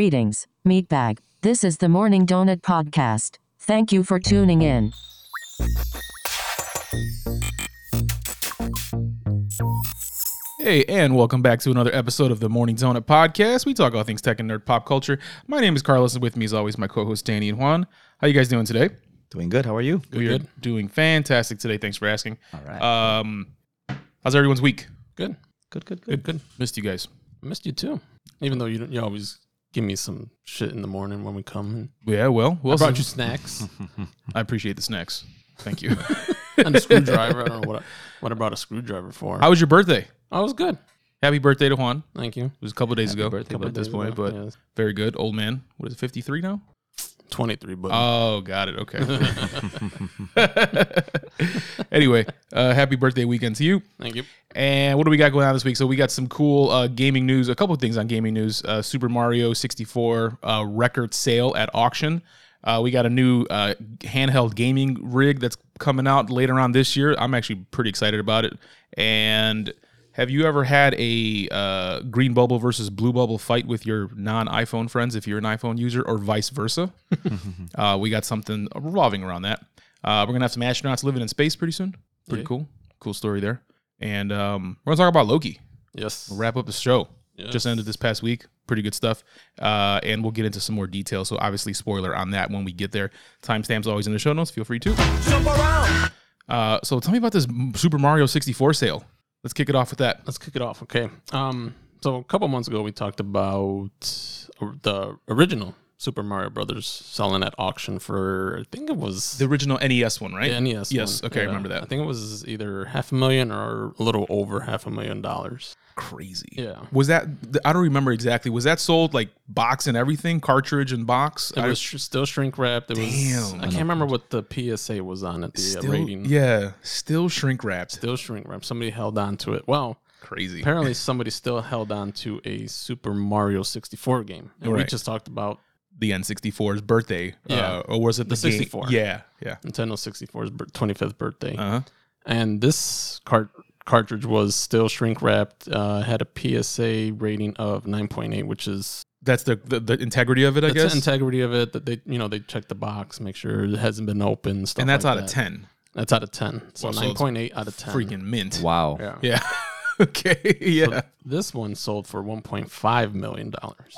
Greetings, Meatbag. This is the Morning Donut Podcast. Thank you for tuning in. Hey, and welcome back to another episode of the Morning Donut Podcast. We talk all things tech and nerd pop culture. My name is Carlos, and with me, as always, my co-host Danny and Juan. How you guys doing today? Doing good. How are you? we are doing fantastic today. Thanks for asking. All right. Um, how's everyone's week? Good, good, good, good, good. good. Missed you guys. I missed you too. Even though you don't- you always give me some shit in the morning when we come. Yeah, well, I well, brought you snacks I appreciate the snacks. Thank you. and a screwdriver. I don't know what I, what I brought a screwdriver for. How was your birthday? Oh, I was good. Happy birthday to Juan. Thank you. It was a couple of days ago. birthday, at this Days point, ago, but yeah, very good. Old man. What is it? Fifty three now? 23, but Oh, got it. Okay. anyway, uh, happy birthday weekend to you. thank you. And what do we got going on this week? So we got some cool uh, gaming news. A couple of things on gaming news. Uh, Super Mario 64 uh, record sale at auction. Uh, we got a new uh, handheld gaming rig that's coming out later on this year. I'm actually pretty excited about it. And have you ever had a uh, green bubble versus blue bubble fight with your non-iPhone friends if you're an iPhone user, or vice versa? uh, we got something revolving around that. Uh, we're gonna have some astronauts living in space pretty soon. Pretty Yeah. cool. Cool story there. And um, we're gonna talk about Loki. Yes. We'll wrap up the show. Yes. Just ended this past week. Pretty good stuff. Uh, and we'll get into some more details. So obviously, spoiler on that when we get there. Timestamps always in the show notes. Feel free to. Jump Uh, so tell me about this Super Mario 64 sale. Let's kick it off with that. Let's kick it off. Okay. Um. So a couple months ago, we talked about the original Super Mario Brothers selling at auction for I think it was The original NES one, right? the NES. Yes. one. Okay, I remember that. I think it was either half a million or a little over half a million dollars. Crazy. Yeah. Was that? I don't remember exactly. Was that sold like box and everything, cartridge and box? It I- was sh- still shrink wrapped. It was. Damn. I can't remember what the PSA was on it. The uh, still, rating. yeah, still shrink wrapped. Still shrink wrapped. Somebody held on to it. Well, Crazy. apparently somebody still held on to a Super Mario 64 game. And we just talked about the N64's birthday. Yeah. Uh, or was it the, The game? 64. Yeah. Yeah. Nintendo 64's 25th birthday. Uh huh. and this cart- cartridge was still shrink wrapped. Uh, had a PSA rating of 9.8, which is That's the, the the integrity of it, I that's guess. the integrity of it. That they, you know, they check the box, make sure it hasn't been opened. Stuff and that's like out of ten. That's out of 10. So Well, so it's 9.8 out of 10. Freaking mint. Wow. Yeah. Yeah. okay. Yeah. So this one sold for 1.5 million dollars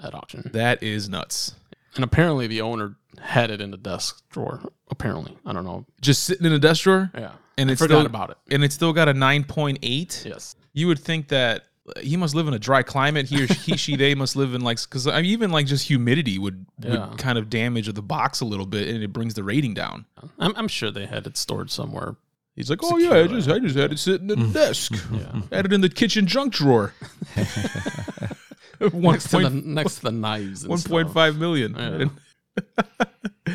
at auction, that is nuts. And apparently the owner had it in the desk drawer. Apparently, I don't know. Just sitting in a desk drawer, Yeah, and I it's forgot still, about it. and it's still got a nine point eight. Yes, You would think that he must live in a dry climate. He or he, she, they must live in like because I mean, even like just humidity would, Yeah. would kind of damage the box a little bit, and it brings the rating down. I'm, I'm sure they had it stored somewhere. He's like, oh yeah, I just I just had it sitting in the desk. Yeah, Had it in the kitchen junk drawer. One next to, the, point next to the knives. one point five million. Yeah.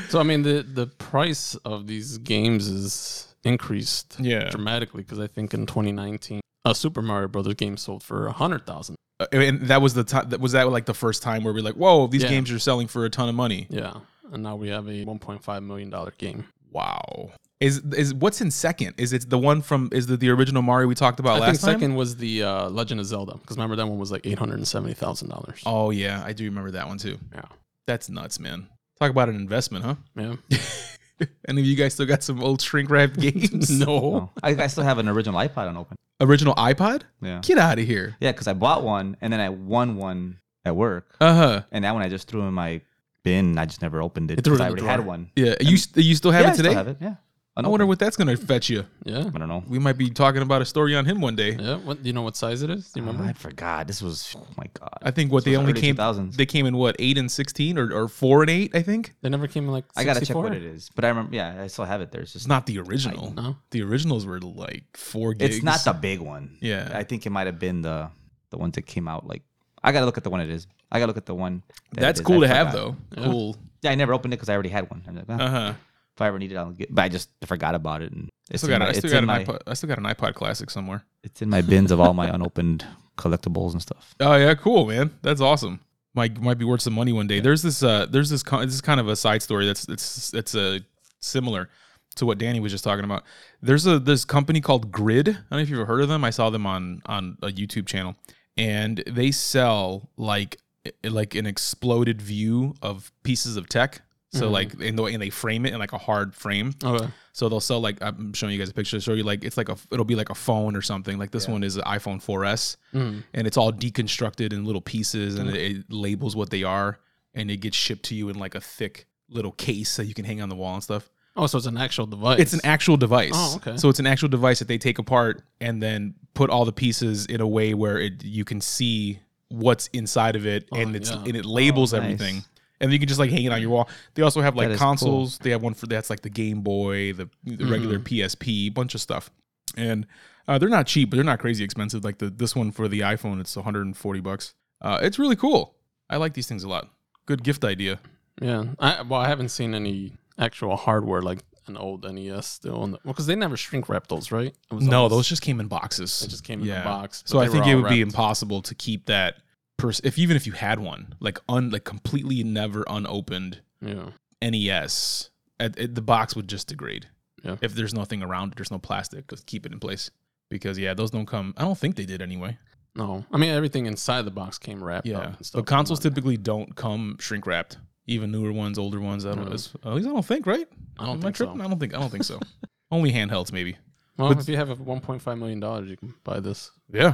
So I mean, the the price of these games is increased Yeah. dramatically because I think in 2019 a Super Mario Brothers game sold for a hundred thousand. Uh, and that was the time. Was that like the first time where we're like, whoa, these Yeah. games are selling for a ton of money? Yeah, and now we have a 1.5 million dollar game. Wow. Is is what's in second? Is it the one from? Is it the original Mario we talked about I last think time? second was the uh, Legend of Zelda because remember that one was like eight hundred and seventy thousand dollars. Oh yeah, I do remember that one too. Yeah, That's nuts, man. Talk about an investment, huh? yeah. Any of you guys still got some old shrink wrap games? no, Oh. I, I still have an original iPod unopened. Original iPod? Yeah. Get out of here. Yeah, because I bought one and then I won one at work. Uh huh. And that one I just threw in my bin. I just never opened it You threw it because I already had one. Yeah. You you still have yeah, it today? I still have it. Yeah. I wonder what that's gonna fetch you. yeah, I don't know. We might be talking about a story on him one day. yeah. What do you know? What size it is? Do you Oh, remember? I forgot. This was oh my god. I think what This they only came 2000s. they came in what eight and sixteen or, or four and eight I think They never came in like. 64? I gotta check what it is, but I remember. Yeah, I still have it. There's just it's not the original. No. The originals were like four gigs. It's not the big one. Yeah. I think it might have been the the ones that came out. Like I gotta look at the one it is. I gotta look at the one. that That's cool to have though. Yeah. Cool. Yeah, I never opened it because I already had one. I'm like, "Ah, Uh huh. If I ever need it, I'll get. But I just forgot about it, and I it's still got, my, I still got an my iPod. I still got an iPod Classic somewhere. it's in my bins of all my unopened collectibles and stuff. Oh yeah, cool, man. That's awesome. Might might be worth some money one day. There's this uh there's this con- this is kind of a side story that's it's it's a similar to what Danny was just talking about. There's a this company called Grid. I don't know if you've ever heard of them. I saw them on on a YouTube channel, and they sell like like an exploded view of pieces of tech. So Mhm. like and, the, and they frame it in like a hard frame. Okay. So they'll sell like I'm showing you guys a picture. To show you like it's like a it'll be like a phone or something. Like this one is an iPhone 4S, Mm. and it's all deconstructed in little pieces, and it, it labels what they are, and it gets shipped to you in like a thick little case that you can hang on the wall and stuff. Oh, so it's an actual device. It's an actual device. Oh, okay. So it's an actual device that they take apart and then put all the pieces in a way where it you can see what's inside of it, and Oh, it's yeah. and it labels Oh, nice. everything. And you can just like hang it on your wall. They also have like is cool. consoles. They have one for that's like the Game Boy, the, the Mm-hmm. regular PSP, bunch of stuff. And uh, they're not cheap, but they're not crazy expensive. Like the this one for the iPhone, it's 140 bucks. Uh, it's really cool. I like these things a lot. Good gift idea. Yeah. I, well, I haven't seen any actual hardware like an old NES still. In the, well, because they never shrink wrap those, right? It was No, always- those just came in boxes. They just came in a box, So I think it would be impossible to keep that. Pers- if even if you had one, like un like completely never unopened Yeah. NES, at, the box would just degrade. Yeah. If there's nothing around it, there's no plastic to keep it in place. Because yeah, those don't come. I don't think they did anyway. No, I mean everything inside the box came wrapped up. Yeah, and stuff. but consoles typically don't come shrink wrapped. Even newer ones, older ones. I don't. No. At least I don't think. Right? I don't Am think tripping? so. I don't think. I don't think so. Only handhelds, maybe. Well, but- if you have a 1.5 million dollars, you can buy this Yeah,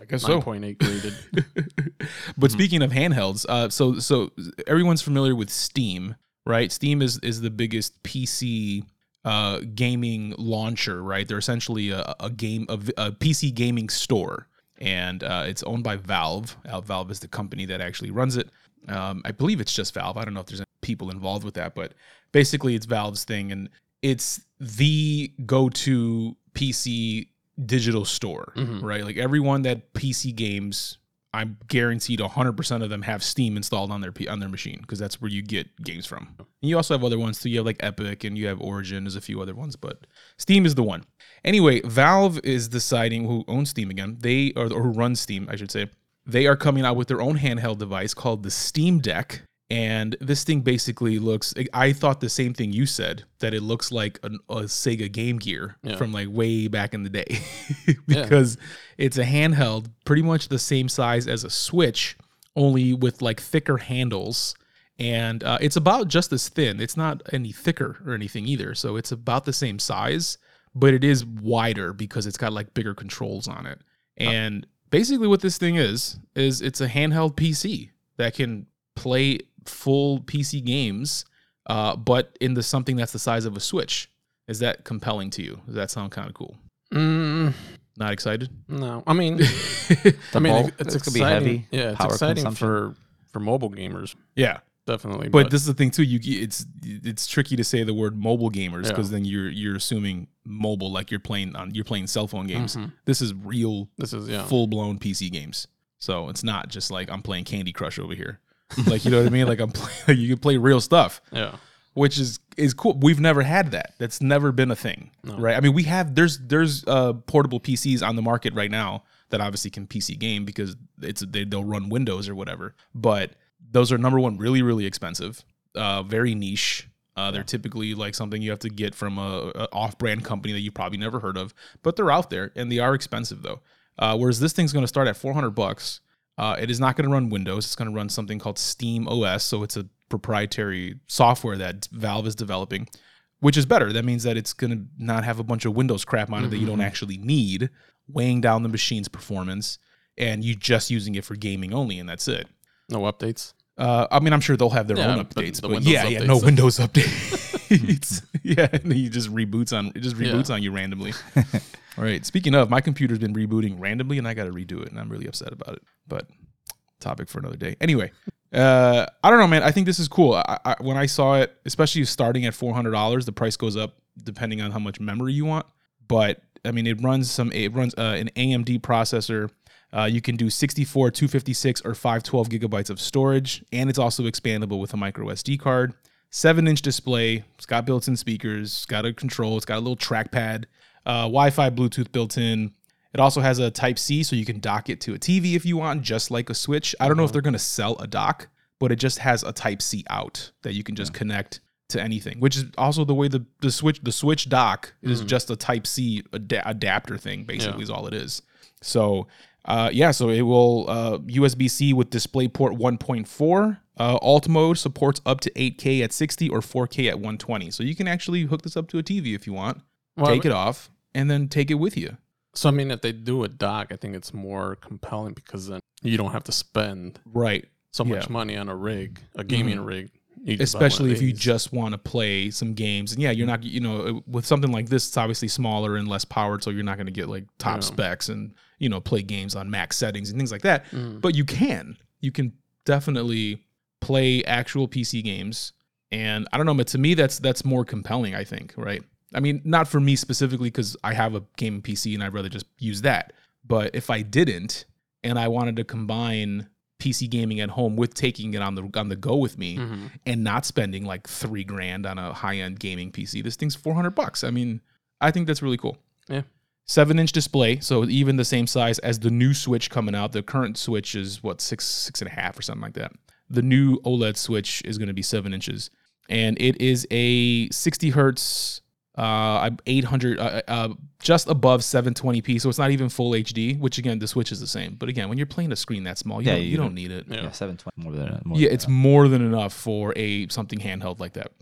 I guess so. 9.8 graded. but speaking of handhelds, uh, so so everyone's familiar with Steam, right? Steam is is the biggest PC uh, gaming launcher, right? They're essentially a, a game a PC gaming store, and uh, it's owned by Valve. Valve is the company that actually runs it. Um, I believe it's just Valve. I don't know if there's any people involved with that, but basically it's Valve's thing, and it's the go-to PC digital store, Mhm. right? Like everyone that PC games, I'm guaranteed 100% of them have Steam installed on their P- on their machine because that's where you get games from. And you also have other ones too. You have like Epic and you have Origin. There's a few other ones, but Steam is the one. Anyway, Valve is deciding who owns Steam again. They or, or who runs Steam, I should say. They are coming out with their own handheld device called the Steam Deck. And this thing basically looks. I thought the same thing you said that it looks like an, a Sega Game Gear Yeah. from like way back in the day, because it's a handheld, pretty much the same size as a Switch, only with like thicker handles, and uh, it's about just as thin. It's not any thicker or anything either, so it's about the same size, but it is wider because it's got like bigger controls on it. And basically, what this thing is is it's a handheld PC that can play full PC games, uh, but the something that's the size of a Switch. Is that compelling to you? Does that sound kind of cool? mm, Not excited? no, I mean, I mean, bulk, it's it's gonna be exciting. heavy. Yeah, it's exciting for for mobile gamers, yeah. definitely. But this is the thing too. You it's it's tricky to say the word mobile gamers Yeah. because then you're you're assuming mobile like you're playing on you're playing cell phone games. Mhm. This is real this is yeah. full blown PC games. So it's not just like I'm playing Candy Crush over here. Like you know what I mean? Like I'm playing. Like you can play real stuff, Yeah. which is is cool. We've never had that. That's never been a thing, No. right? I mean, we have there's there's uh, portable PCs on the market right now that obviously can PC game because it's they, they'll run Windows or whatever. But those are number one, really really expensive, uh, very niche. Uh, they're typically like something you have to get from a, a off-brand company that you probably never heard of, but they're out there and they are expensive though. Uh, whereas this thing's going to start at 400 bucks. Uh, it is not going to run Windows. It's going to run something called Steam OS. So it's a proprietary software that Valve is developing, which is better. That means that it's going to not have a bunch of Windows crap on it that you don't actually need, weighing down the machine's performance, and you just using it for gaming only, and that's it. No updates. Uh, I mean, I'm sure they'll have their Yeah, own updates, the but, yeah, yeah, no updates. Windows updates. yeah, and then he just reboots on it just Yeah. reboots on you randomly. All right. Speaking of, my computer's been rebooting randomly, and I got to redo it, and I'm really upset about it. But topic for another day. Anyway, uh, I don't know, man. I think this is cool. I, I, when I saw it, especially starting at four hundred dollars, the price goes up depending on how much memory you want. But I mean, it runs some. It runs uh, an AMD processor. Uh, you can do 64, 256, or 512 gigabytes of storage, and it's also expandable with a micro SD card. Seven inch display. It's got built in speakers. It's got a control. It's got a little trackpad. Uh, Wi Fi, Bluetooth built in. It also has a Type C, so you can dock it to a TV if you want, just like a Switch. I don't know if they're going to sell a dock, but it just has a Type C out that you can just connect to anything. Which is also the way the the Switch the Switch dock is just a Type C ad- adapter thing. Basically, Yeah. is all it is. So Uh, yeah, so it will uh, USB C with DisplayPort 1.4. Uh, alt mode supports up to 8K at 60 or 4K at 120. So you can actually hook this up to a TV if you want, Well, take it off, and then take it with you. So I mean, if they do a dock, I think it's more compelling because then you don't have to spend Right. so much Yeah. Mm-hmm. money on a rig, a gaming rig. You just buy one of especially if you just want to play some games and yeah you're not you know with something like this it's obviously smaller and less powered so you're not going to get like top Yeah. specs and you know play games on max settings and things like that Mm. but you can you can definitely play actual pc games and i don't know but to me that's that's more compelling i think right i mean not for me specifically because i have a gaming pc and i'd rather just use that but if i didn't and i wanted to combine pc gaming at home with taking it on the on the go with me Mhm. and not spending like three grand on a high end gaming PC. This thing's 400 bucks. I mean, I think that's really cool. Yeah. Seven inch display, so even the same size as the new Switch coming out. The current Switch is what six six and a half or something like that. The new OLED Switch is going to be seven inches, and it is a 60 hertz, uh, 800, uh, uh, just above 720p. So it's not even full HD. Which again, the Switch is the same. But again, when you're playing a screen that small, you, Yeah, don't, you you don't don't- need it. Yeah. Yeah, seven twenty more than more Yeah, than it's that. more than enough for a something handheld like that.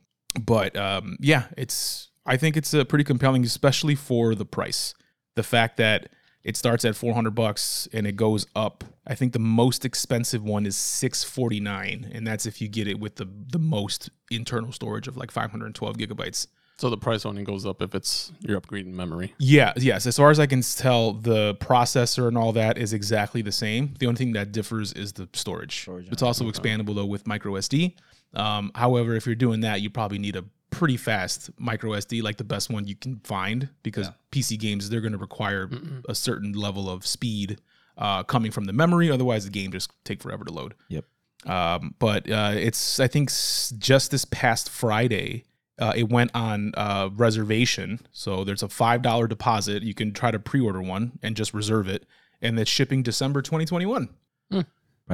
But um, yeah, it's I think it's uh, pretty compelling, especially for the price. The fact that it starts at 400 bucks and it goes up. I think the most expensive one is 649, and that's if you get it with the the most internal storage of like 512 gigabytes. So the price only goes up if it's you're upgrading memory. Yeah, yes. As far as I can tell, the processor and all that is exactly the same. The only thing that differs is the storage. Storage, it's also expandable though with micro SD. Um, however, if you're doing that, you probably need a pretty fast micro SD, like the best one you can find, because PC games they're going to require a certain level of speed uh, coming from the memory. Otherwise, the game just take forever to load. Yep. Um, but uh, it's I think s- just this past Friday, uh, it went on uh, reservation. So there's a five dollar deposit. You can try to pre-order one and just reserve it, and it's shipping December 2021. right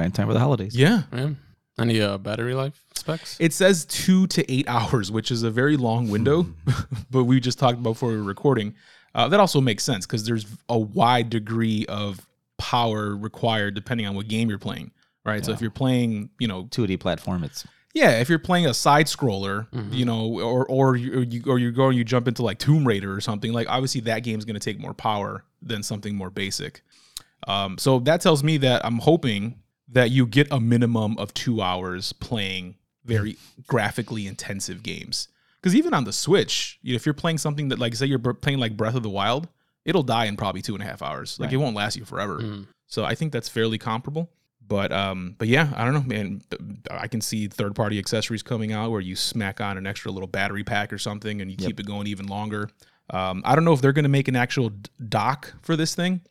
in time for the holidays. Yeah. Yeah. Any uh, battery life specs? It says two to eight hours, which is a very long window, but we just talked about before we were recording. Uh, that also makes sense because there's a wide degree of power required depending on what game you're playing, right? So if you're playing, you know, 2D platform. It's Yeah, if you're playing a side scroller, you know, or or you, or you or you go and you jump into like Tomb Raider or something, like obviously that game's going to take more power than something more basic. Um, so that tells me that I'm hoping that you get a minimum of two hours playing very graphically intensive games. Because even on the Switch, you know, if you're playing something that, like, say you're playing like Breath of the Wild, it'll die in probably two and a half hours. Like, it won't last you forever. Mm. So I think that's fairly comparable. But um, but yeah, I don't know, man. I can see third party accessories coming out where you smack on an extra little battery pack or something, and you keep it going even longer. Um, I don't know if they're going to make an actual dock for this thing.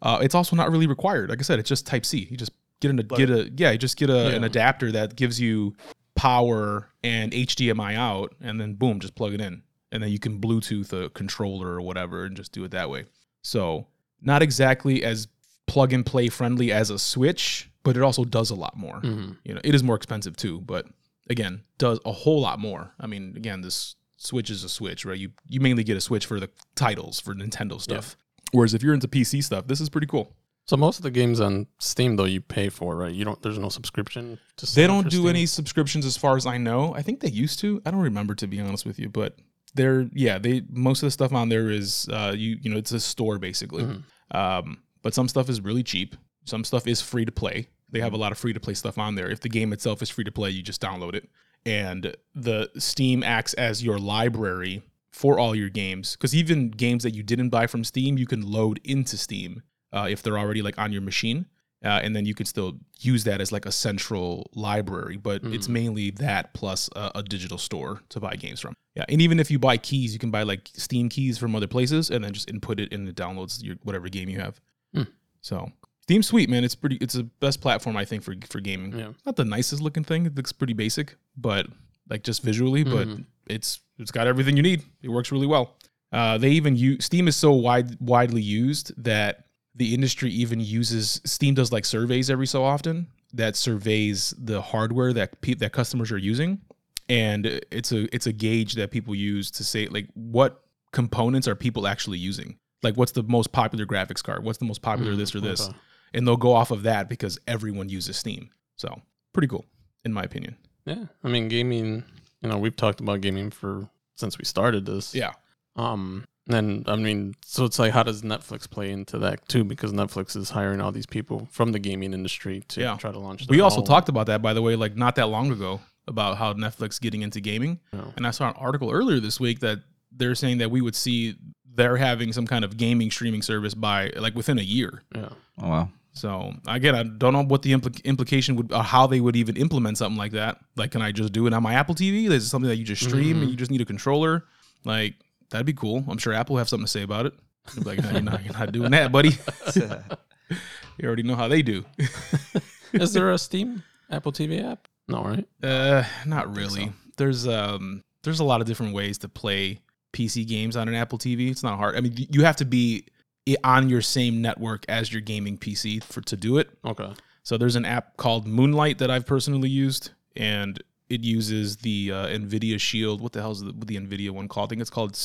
Uh, it's also not really required. Like I said, it's just Type C. You just get an get a yeah, you just get a, an adapter that gives you power and HDMI out, and then boom, just plug it in, and then you can Bluetooth a controller or whatever, and just do it that way. So not exactly as plug and play friendly as a Switch, but it also does a lot more. Mhm. You know, it is more expensive too, but again, does a whole lot more. I mean, again, this Switch is a Switch, right? You you mainly get a Switch for the titles for Nintendo stuff. Whereas if you're into PC stuff, this is pretty cool. So most of the games on Steam though you pay for, right? You don't. There's no subscription. To They don't do Steam? any subscriptions as far as I know. I think they used to. I don't remember to be honest with you, but they're yeah, they most of the stuff on there is uh you you know, it's a store basically. Mm-hmm. Um but some stuff is really cheap. Some stuff is free to play. They have a lot of free to play stuff on there. If the game itself is free to play, you just download it. And the Steam acts as your library for all your games because even games that you didn't buy from Steam, you can load into Steam uh, if they're already like on your machine, uh, and then you could still use that as like a central library. But it's mainly that plus a, a digital store to buy games from. Yeah, and even if you buy keys, you can buy like Steam keys from other places, and then just input it and it downloads your whatever game you have. So Steam's sweet, man. It's pretty. It's the best platform I think for for gaming. Yeah. Not the nicest looking thing. It looks pretty basic, but like just visually, but Mhm. it's it's got everything you need. It works really well. Uh, they even use Steam is so wide widely used that the industry even uses Steam does like surveys every so often that surveys the hardware that pe- that customers are using, and it's a it's a gauge that people use to say like what components are people actually using. Like, what's the most popular graphics card? What's the most popular Mm, this or this? okay. And they'll go off of that because everyone uses Steam. So pretty cool, in my opinion. Yeah, I mean, gaming. You know, we've talked about gaming for since we started this. Yeah. Um, and I mean, so it's like, how does Netflix play into that too? Because Netflix is hiring all these people from the gaming industry to Yeah. try to launch. We also own- talked about that, by the way, like not that long ago about how Netflix getting into gaming. And I saw an article earlier this week that they're saying that we would see they're having some kind of gaming streaming service by like within a year. Yeah. Oh wow. So again, I don't know what the impl- implication would, or how they would even implement something like that. Like, can I just do it on my Apple TV? Is it something that you just stream and you just need a controller? Like, that'd be cool. I'm sure Apple will have something to say about it. They'll be like, no, you're not, you're not doing that, buddy. you already know how they do. is there a Steam Apple TV app? No, right? Uh, not really. so. There's um, there's a lot of different ways to play PC games on an Apple TV. It's not hard. I mean, you have to be on your same network as your gaming PC for to do it. Okay. So there's an app called Moonlight that I've personally used, and it uses the uh, NVIDIA Shield. What the hell is the, the NVIDIA one called? I think it's called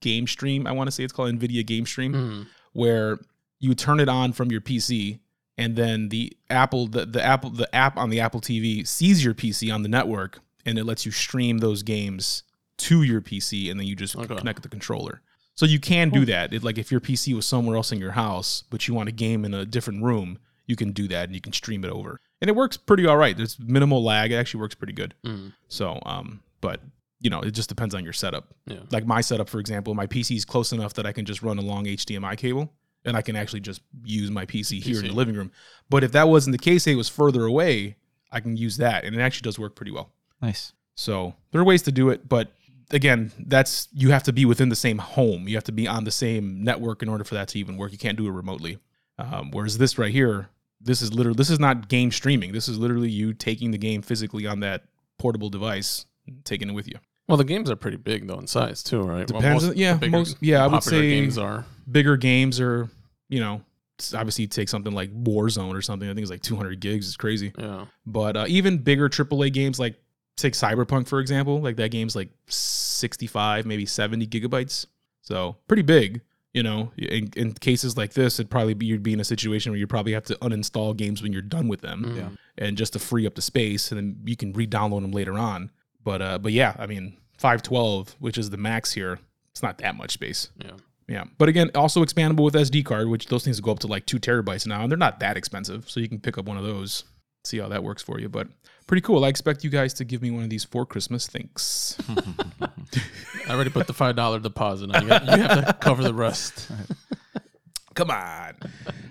Game Stream. I want to say it's called NVIDIA Game Stream, Mm. where you turn it on from your PC, and then the Apple the, the Apple the app on the Apple TV sees your PC on the network, and it lets you stream those games to your PC, and then you just Okay. connect the controller. So you can do that. It, like if your PC was somewhere else in your house, but you want a game in a different room, you can do that and you can stream it over. And it works pretty all right. There's minimal lag. It actually works pretty good. Mm. So, um, but you know, it just depends on your setup. Yeah. Like my setup, for example, my PC is close enough that I can just run a long HDMI cable and I can actually just use my PC, here in the living room. But if that wasn't the case, say it was further away, I can use that. And it actually does work pretty well. Nice. So there are ways to do it, but again, that's you have to be within the same home. You have to be on the same network in order for that to even work. You can't do it remotely. Um, whereas this right here, this is literally this is not game streaming. This is literally you taking the game physically on that portable device, taking it with you. Well, the games are pretty big though in size too, right? Well, Depends most- yeah, bigger- most- yeah, I would say- games are. Bigger games are, you know, obviously take something like Warzone or something. I think it's like 200 gigs. It's crazy. Yeah. But uh, even bigger AAA games like take Cyberpunk for example, like that game's like 65, maybe 70 gigabytes. So pretty big. You know, in, in cases like this, it'd probably be you'd be in a situation where you probably have to uninstall games when you're done with them, Mm. Yeah. and just to free up the space, and then you can re-download them later on. But uh, but yeah, I mean, 512, which is the max here, it's not that much space. Yeah. Yeah, but again, also expandable with SD card, which those things go up to like two terabytes now, and they're not that expensive, so you can pick up one of those, see how that works for you. But pretty cool. I expect you guys to give me one of these for Christmas. Thanks. I already put the five dollar deposit on. You, got- you have to cover the rest. Come on.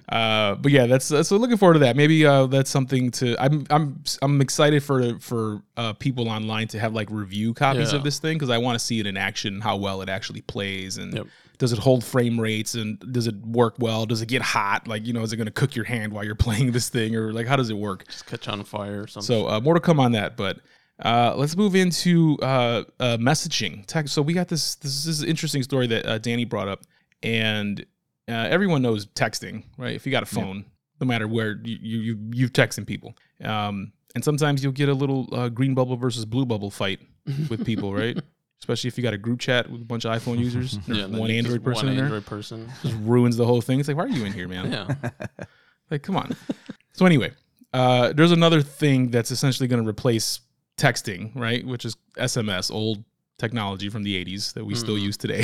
Uh, but yeah, that's uh, so looking forward to that. Maybe uh, that's something to. I'm I'm I'm excited for for uh, people online to have like review copies Yeah. of this thing because I want to see it in action, how well it actually plays, and Yep. does it hold frame rates, and does it work well? Does it get hot? Like you know, is it going to cook your hand while you're playing this thing, or like how does it work? Just catch on fire or something. So uh, more to come on that, but uh, let's move into uh, uh, messaging. tech. So we got this. This is an interesting story that uh, Danny brought up, and uh, everyone knows texting, right? If you got a phone, no matter where you you you you've texting people, um, and sometimes you'll get a little uh, green bubble versus blue bubble fight with people, right? Especially if you got a group chat with a bunch of iPhone users, yeah, one Android person one in there, Android person. just ruins the whole thing. It's like, why are you in here, man? Yeah. Like, come on. so anyway, uh, there's another thing that's essentially going to replace texting, right? Which is SMS, old technology from the 80s that we still Mhm. use today.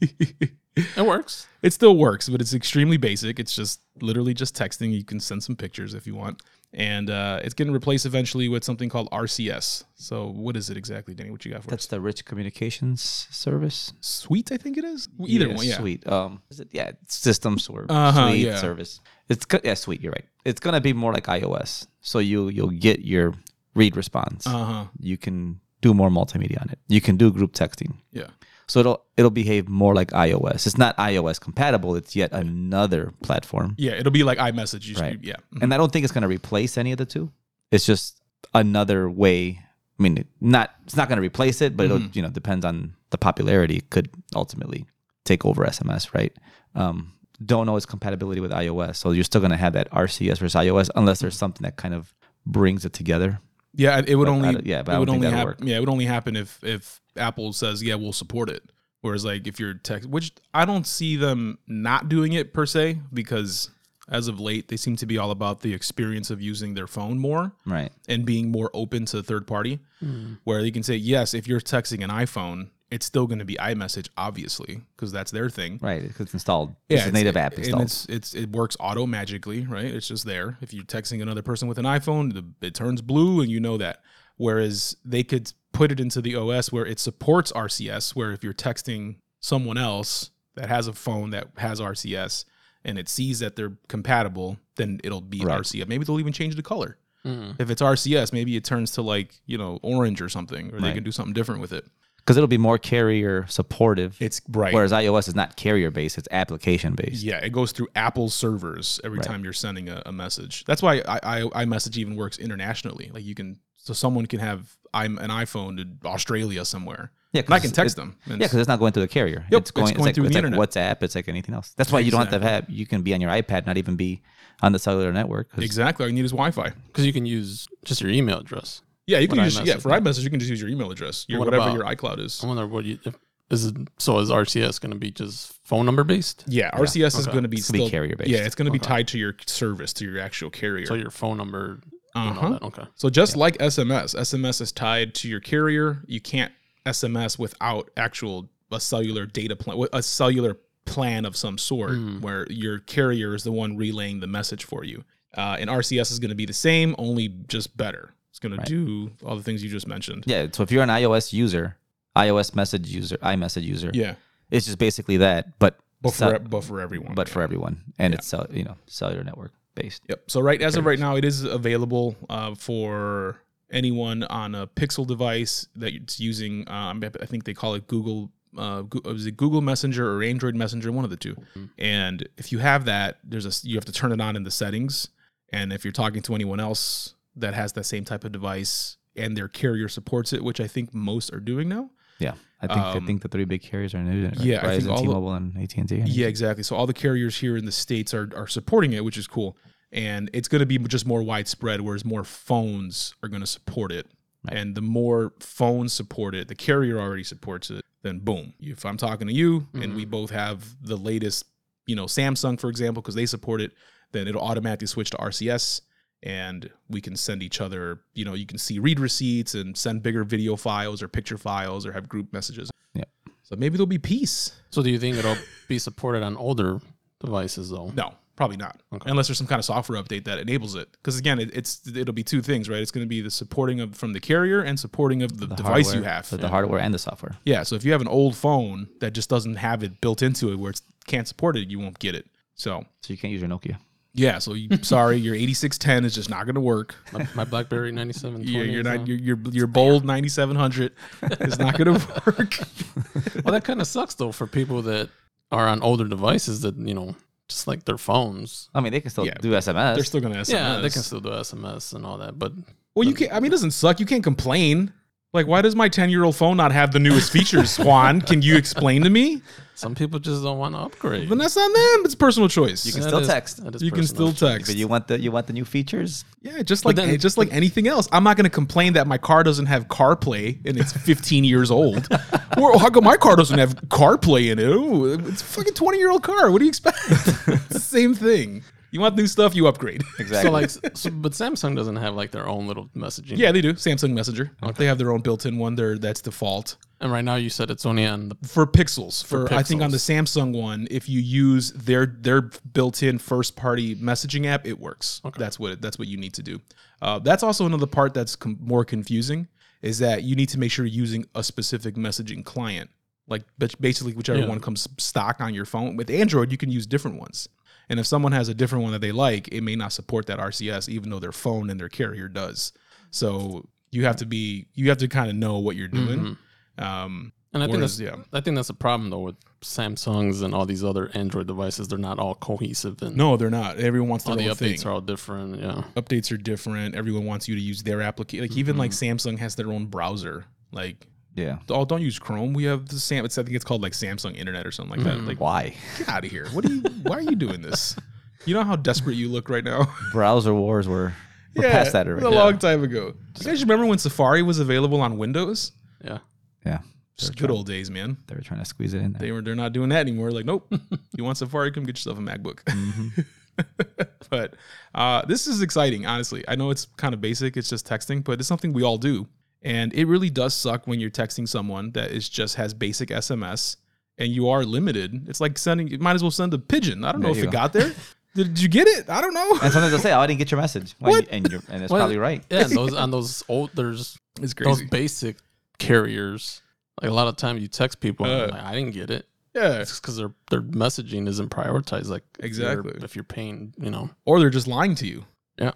It works. it still works, but it's extremely basic. It's just literally just texting. You can send some pictures if you want. And uh, it's getting replaced eventually with something called RCS. So what is it exactly, Danny? What you got for it? That's us? the Rich Communications Service. Suite, I think it is. Either Yeah, one, yeah. Sweet. Um, is it, yeah, systems or Uh-huh, Sweet yeah. service. It's go- yeah, sweet. You're right. It's gonna be more like iOS. So you you'll get your read response. Uh huh. You can do more multimedia on it. You can do group texting. Yeah. So it'll it'll behave more like iOS. It's not iOS compatible. It's yet another platform. Yeah, it'll be like iMessage. Right. should, yeah. And I don't think it's going to replace any of the two. It's just another way. I mean, not it's not going to replace it, but it'll Mhm. you know depends on the popularity. It could ultimately take over SMS, right? Um, don't know its compatibility with iOS, so you're still going to have that RCS versus iOS unless there's something that kind of brings it together. Yeah, it would But only yeah, but I it don't would think only that'll happen. Yeah, it would only happen if if Apple says, "Yeah, we'll support it." Whereas like if you're text, which I don't see them not doing it per se, because as of late they seem to be all about the experience of using their phone more Right. and being more open to third party. Hmm. Where you can say yes, if you're texting an iPhone, it's still going to be iMessage, obviously, because that's their thing. Right. Because it's installed. it's a it's- native app installed. and it's it's it works auto magically, right? It's just there. If you're texting another person with an iPhone, the, it turns blue, and you know that. Whereas they could put it into the OS where it supports RCS, where if you're texting someone else that has a phone that has RCS and it sees that they're compatible, then it'll be Right. RCS. Maybe they'll even change the color. Mm. If it's RCS, maybe it turns to like you know orange or something, or they can do something different with it. Because it'll be more carrier supportive. It's right. Whereas iOS is not carrier based, it's application based. Yeah, it goes through Apple servers every Right. time you're sending a, a message. That's why I, I iMessage even works internationally. Like you can, so someone can have I'm an iPhone to Australia somewhere, Yeah, and I can text them. Yeah, because it's not going through the carrier. Yep, it's going, it's going like, through it's the like internet. WhatsApp. It's like anything else. That's why you don't have to have. You can be on your iPad, not even be on the cellular network. exactly. All you need is Wi-Fi. Because you can use just your email address. Yeah, you can What use yeah for iMessage you can just use your email address, your What whatever about- your iCloud is. I wonder what you if, is it. So is RCS going to be just phone number based? Yeah, RCS is Okay. going to be It's gonna be still carrier-based. Yeah, it's going to be Okay. tied to your service to your actual carrier. So your phone number. and all Uh-huh. that. Okay. So just like SMS, SMS is tied to your carrier. You can't SMS without actual a cellular data plan, a cellular plan of some sort, Mm. where your carrier is the one relaying the message for you. Uh, and RCS is going to be the same, only just better. It's going Right. to do all the things you just mentioned. yeah. So if you're an iOS user, iOS message user, iMessage user, Yeah, it's just basically that, but but cell- for but for everyone. but yeah. for everyone, and Yeah. it's cell, you know cellular network based. Yep. So right as of right now, it is available uh, for anyone on a Pixel device that it's using. Um, I think they call it Google. Uh, is it Google Messenger or Android Messenger? One of the 2 And if you have that, there's a you have to turn it on in the settings. And if you're talking to anyone else that has that same type of device and their carrier supports it, which I think most are doing now. Yeah, I think I Um, think the three big carriers are new. Right? yeah, I think Verizon, all T-Mobile, and AT and T. Yeah, exactly. So all the carriers here in the states are are supporting it, which is cool. And it's going to be just more widespread, whereas more phones are going to support it. Right. And the more phones support it, the carrier already supports it. Then boom, if I'm talking to you and we both have the latest, you know, Samsung, for example, because they support it, then it'll automatically switch to RCS, and we can send each other. You know, you can see read receipts and send bigger video files or picture files or have group messages. Yeah. So maybe there'll be peace. So do you think it'll be supported on older devices though? No, probably not. Okay. Unless there's some kind of software update that enables it. Because again, it, it's it'll be two things, right? It's going to be the supporting of from the carrier and supporting of the, The device hardware, you have. so the hardware and the software. yeah. So if you have an old phone that just doesn't have it built into it, where it can't support it, you won't get it. So So you can't use your Nokia. Yeah. So you, sorry, your 8610 is just not going to work. My, my BlackBerry ninety seven. You're, you're not uh, your your your bold 9700 is not going to work. well, that kind of sucks though for people that are on older devices that you know just like their phones. I mean, they can still Yeah, do SMS. They're still going to SMS. Yeah, they can still do SMS and all that, but Well, you can't. I mean, it doesn't suck. You can't complain. Like, why does my ten-year-old phone not have the newest features? Juan, can you explain to me? some people just don't want to upgrade. Then that's on them. It's personal choice. You can That still is- text. that is You can personal. still text. But you want the you want the new features. Yeah, just like then- just like anything else. I'm not going to complain that my car doesn't have CarPlay and it's 15 years old. Or how come my car doesn't have CarPlay in it? Oh, it's a fucking 20 year old car. What do you expect? it's the same thing. You want new stuff, you upgrade. Exactly. So like, so, but Samsung doesn't have like their own little messaging. Yeah, they do. Samsung Messenger. They have their own built-in one. There, that's default. And right now you said it's only on the for pixels for, i think on the samsung one if you use their their built-in first party messaging app it works Okay. that's what that's what you need to do uh, that's also another part that's com- more confusing is that you need to make sure you're using a specific messaging client like basically whichever Yeah. one comes stock on your phone with android you can use different ones and if someone has a different one that they like it may not support that rcs even though their phone and their carrier does so you have to be you have to kind of know what you're doing um and I think that's yeah. I think that's a problem though with Samsungs and all these other Android devices. They're not all cohesive and No, they're not. Everyone wants their all the own updates thing. are all different. Yeah. updates are different. Everyone wants you to use their application. Like even like Mm-hmm. Samsung has their own browser. Like Yeah. oh, don't use Chrome. We have the Sam. It's, I think it's called like Samsung Internet or something like Mm-hmm. that. Like Why? get out of here. What are you? why are you doing this? You know how desperate you look right now. Browser wars were we're past that already. a long time ago. You guys remember when Safari was available on Windows? Yeah. Yeah. Just good old days, man. They were trying to squeeze it in there. They were they're not doing that anymore. Like, nope. you want Safari? Come get yourself a MacBook. Mm-hmm. but uh, this is exciting, honestly. I know it's kind of basic. It's just texting, but it's something we all do, and it really does suck when you're texting someone that is just has basic SMS and you are limited. It's like sending. You might as well send a pigeon. I don't know if you it got there. Did, did you get it? I don't know. and sometimes they'll say, "Oh, I didn't get your message," What? and you're, and it's Well, probably right. Yeah, those on those old there's It's those basic carriers. Like a lot of times you text people, and Uh. I'm like, I didn't get it. Yeah. It's because their their messaging isn't prioritized. Like if you're- Exactly. if you're paying, you know, Or they're just lying to you, yeah,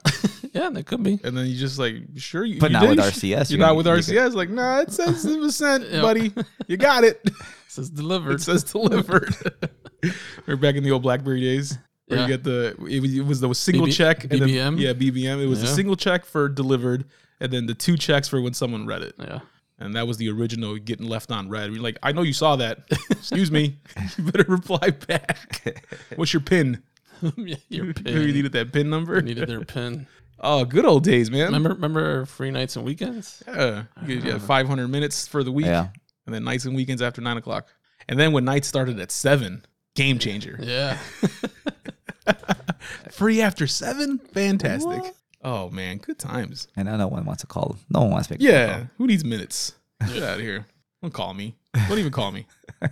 yeah, that could be. and then you just like, sure, you. But you not did? with RCS. You're you- not with you RCS. Like, nah, it says it was sent, buddy. You got it. It says delivered. It says delivered. We're back in the old BlackBerry days. Where Yeah. you get the it was, it was the single BB check and BBM? then yeah BBM it was the Yeah. single check for delivered and then the two checks for when someone read it yeah. and that was the original getting left on read. We're like I know you saw that. Excuse me. You better reply back. What's your pin? yeah, your pin. You needed that pin number. needed their pin. Oh, good old days, man. Remember, remember free nights and weekends? Yeah, you get, yeah, 500 minutes for the week, Yeah. and then nights and weekends after nine o'clock. And then when nights started at seven, game changer. Yeah. Free after seven, fantastic. Oh man, good times. And now no one wants to call. No one wants to make. a phone Yeah, who needs minutes? Get out of here. Don't call me. Don't even call me call.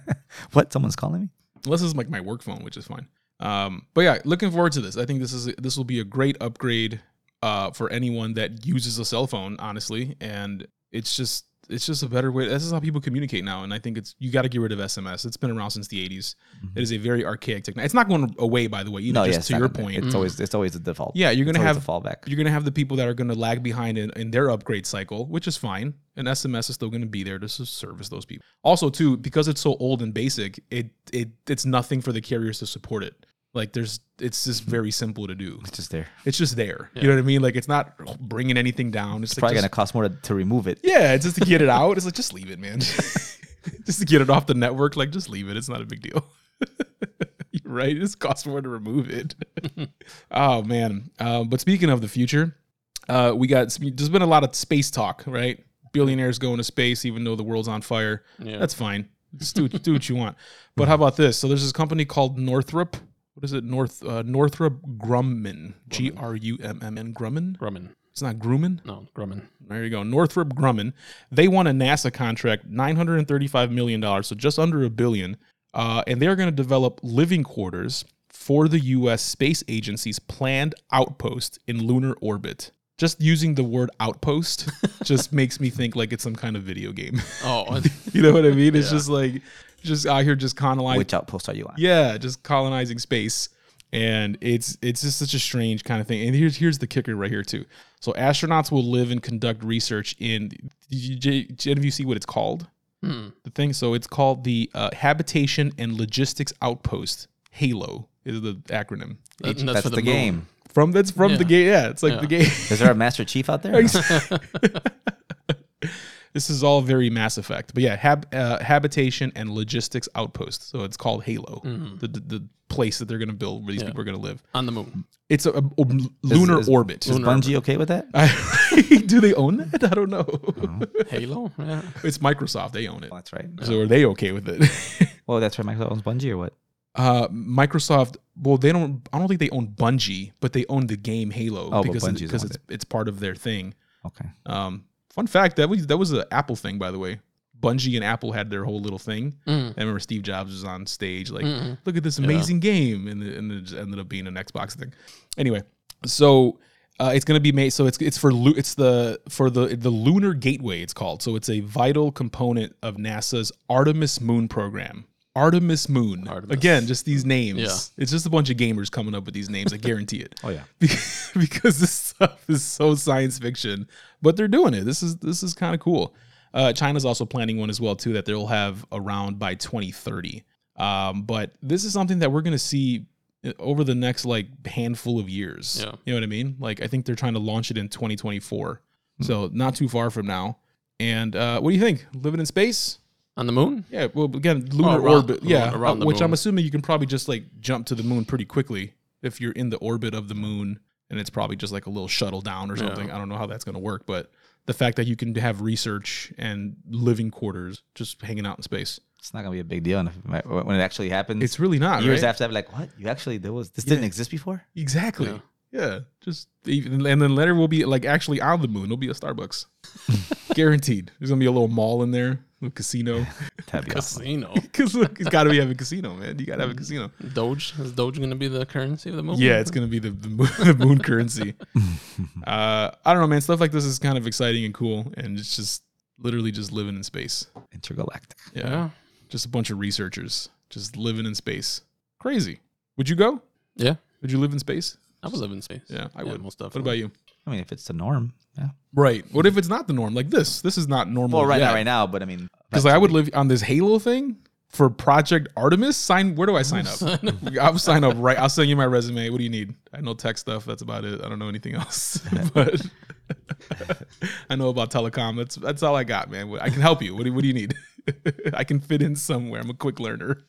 What? Someone's calling me? unless it's like my work phone, which is fine. Um, but yeah, looking forward to this. I think this is this will be a great upgrade uh, for anyone that uses a cell phone, honestly. And it's just it's just a better way. This is how people communicate now, and I think it's you got to get rid of SMS. It's been around since the '80s. It is a very archaic technology. It's not going away, by the way. Either, No, just yes. to your point, it's always it's always the default. yeah, you're gonna have a fallback. you're gonna have the people that are gonna lag behind in, in their upgrade cycle, which is fine. And SMS is still gonna be there to service those people. Also, too, because it's so old and basic, it it it's nothing for the carriers to support it. Like there's, it's just very simple to do. It's just there. It's just there. You know what I mean? Like it's not bringing anything down. It's, like Probably just- gonna cost more to, to remove it. yeah, it's just to get it out. It's like just leave it, man. just to get it off the network, like just leave it. It's not a big deal. Right. It just costs more to remove it. oh man. Um, but speaking of the future, uh, we got there's been a lot of space talk, right? Billionaires going to space, even though the world's on fire. Yeah. That's fine. Just do, do what you want. But how about this? So there's this company called Northrop. What is it? North uh, Northrop Grumman. G R U M M N Grumman. Grumman. It's not Grumman. No, Grumman. There you go. Northrop Grumman. They won a NASA contract, $935 million, so just under a billion. Uh, and they're going to develop living quarters for the U.S. Space Agency's planned outpost in lunar orbit. Just using the word outpost just makes me think like it's some kind of video game. Oh, you know what I mean? It's just like, just out here just colonizing. Which outpost are you on? Yeah, just colonizing space. And it's it's just such a strange kind of thing. And here's here's the kicker right here too. So astronauts will live and conduct research in. Did you, any of you see what it's called? hmm. The thing. So it's called the uh, Habitation and Logistics Outpost. HALO is the acronym. That- and That's for the, moon. game. From that's from the game. Yeah, it's like Yeah. the game. Is there a Master Chief out there? this is all very Mass Effect. But yeah, hab, uh, habitation and logistics outpost. So it's called Halo, the, the the place that they're going to build where these Yeah. people are going to live. on the moon. It's a, a- a lunar is- orbit. Is Bungie okay with that? Do they own that? I don't know. Halo. Yeah. It's Microsoft. They own it. Oh, that's right. So are they okay with it? Well, that's right. Microsoft owns Bungie or what? uh, Microsoft. Well, they don't. I don't think they own Bungie, but they own the game Halo Oh, because Bungie's because owned it's it's part of their thing. Okay. Um, fun fact that was that was an Apple thing, by the way. Bungie and Apple had their whole little thing. Mm. I remember Steve Jobs was on stage, like, Mm. look at this amazing game, and it, and it just ended up being an Xbox thing. Anyway, so uh, it's going to be made. So it's it's for it's the for the the lunar gateway. It's called. So it's a vital component of NASA's Artemis Moon program. Artemis Moon. Artemis. Again, just these names. Yeah. It's just a bunch of gamers coming up with these names. I guarantee it Oh yeah. because, this stuff is so science fiction, but they're doing it. This is this is kind of cool. Uh, China's also planning one as well too that they'll have around by 2030. Um, but this is something that we're going to see uh, over the next like handful of years. Yeah. You know what I mean? Like I think they're trying to launch it in 2024, so not too far from now. And uh, what do you think? Living in space? On the moon? Yeah. Well, again, lunar oh, around- orbit. Yeah, around the which I'm assuming you can probably just like jump to the moon pretty quickly if you're in the orbit of the moon and it's probably just like a little shuttle down or something. I don't know how that's going to work, but the fact that you can have research and living quarters just hanging out in space, It's not gonna be a big deal and if- when it actually happens. it's really not. years right? after that, like what? You actually there was this didn't exist before. Exactly. Yeah. Yeah. Just even, and then later we'll be like actually on the moon. There'll be a Starbucks, guaranteed. There's gonna be a little mall in there, a casino. That'd be. Casino. Because look, it's got to be have a casino, man. You got to have a casino. Doge is Doge going to be the currency of the moon? Yeah, it's gonna be the the moon, the moon currency. Uh, I don't know, man. Stuff like this is kind of exciting and cool, and it's just literally just living in space. Intergalactic. Yeah, yeah. just a bunch of researchers just living in space. Crazy. Would you go? Yeah. Would you live in space? I would live in space. Yeah, I Yeah, would. most What about you? I mean, if it's the norm, yeah. Right. What if it's not the norm? Like this. This is not normal. Well, right yet. now, right now, but I mean, Because I would live on this Halo thing for Project Artemis. Sign. Where do I sign up? I'll sign up right. I'll send you my resume. What do you need? I know tech stuff. That's about it. I don't know anything else. but I know about telecom. That's that's all I got, man. I can help you. What do, what do you need? I can fit in somewhere. I'm a quick learner.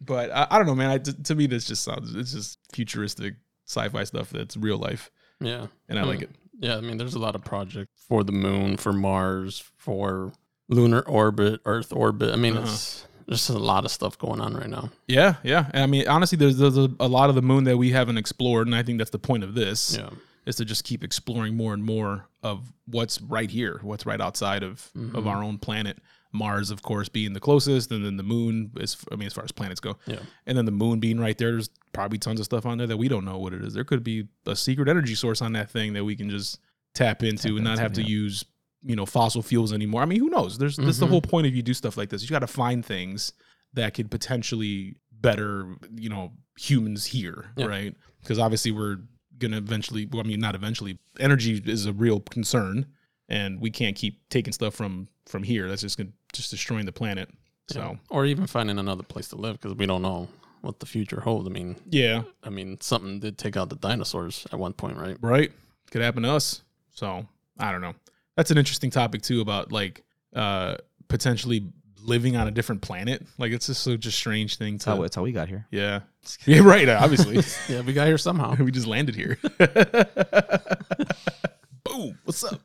but I, I don't know, man. I, to me, this just sounds. It's just futuristic sci-fi stuff that's real life, Yeah. and I like it. Yeah, I mean, there's a lot of projects for the moon, for Mars, for lunar orbit, Earth orbit. I mean, Uh-huh. it's there's a lot of stuff going on right now. Yeah, yeah. And I mean, honestly, there's, there's a, a lot of the moon that we haven't explored, and I think that's the point of this. Yeah. is to just keep exploring more and more of what's right here, what's right outside of of our own planet. Mars, of course, being the closest, and then the moon is, I mean, as far as planets go, Yeah. and then the moon being right there. There's probably tons of stuff on there that we don't know what it is. There could be a secret energy source on that thing that we can just tap into and not into, have to yeah. use, you know, fossil fuels anymore. I mean, who knows? There's that's the Mhm. whole point of you do stuff like this. You got to find things that could potentially better, you know, humans here, Yeah. right? Because obviously we're gonna eventually. Well, I mean, not eventually. Energy is a real concern, and we can't keep taking stuff from from here. That's just gonna just destroying the planet. So Yeah. or even finding another place to live because we don't know what the future holds. I mean, yeah, I mean, something did take out the dinosaurs at one point, right? right. Could happen to us. So I don't know. That's an interesting topic too about like uh potentially living on a different planet. Like it's just such a strange thing That's how, to. that's how we got here. Yeah. Yeah. Right. Obviously. Yeah, we got here somehow. we just landed here. Boom. What's up?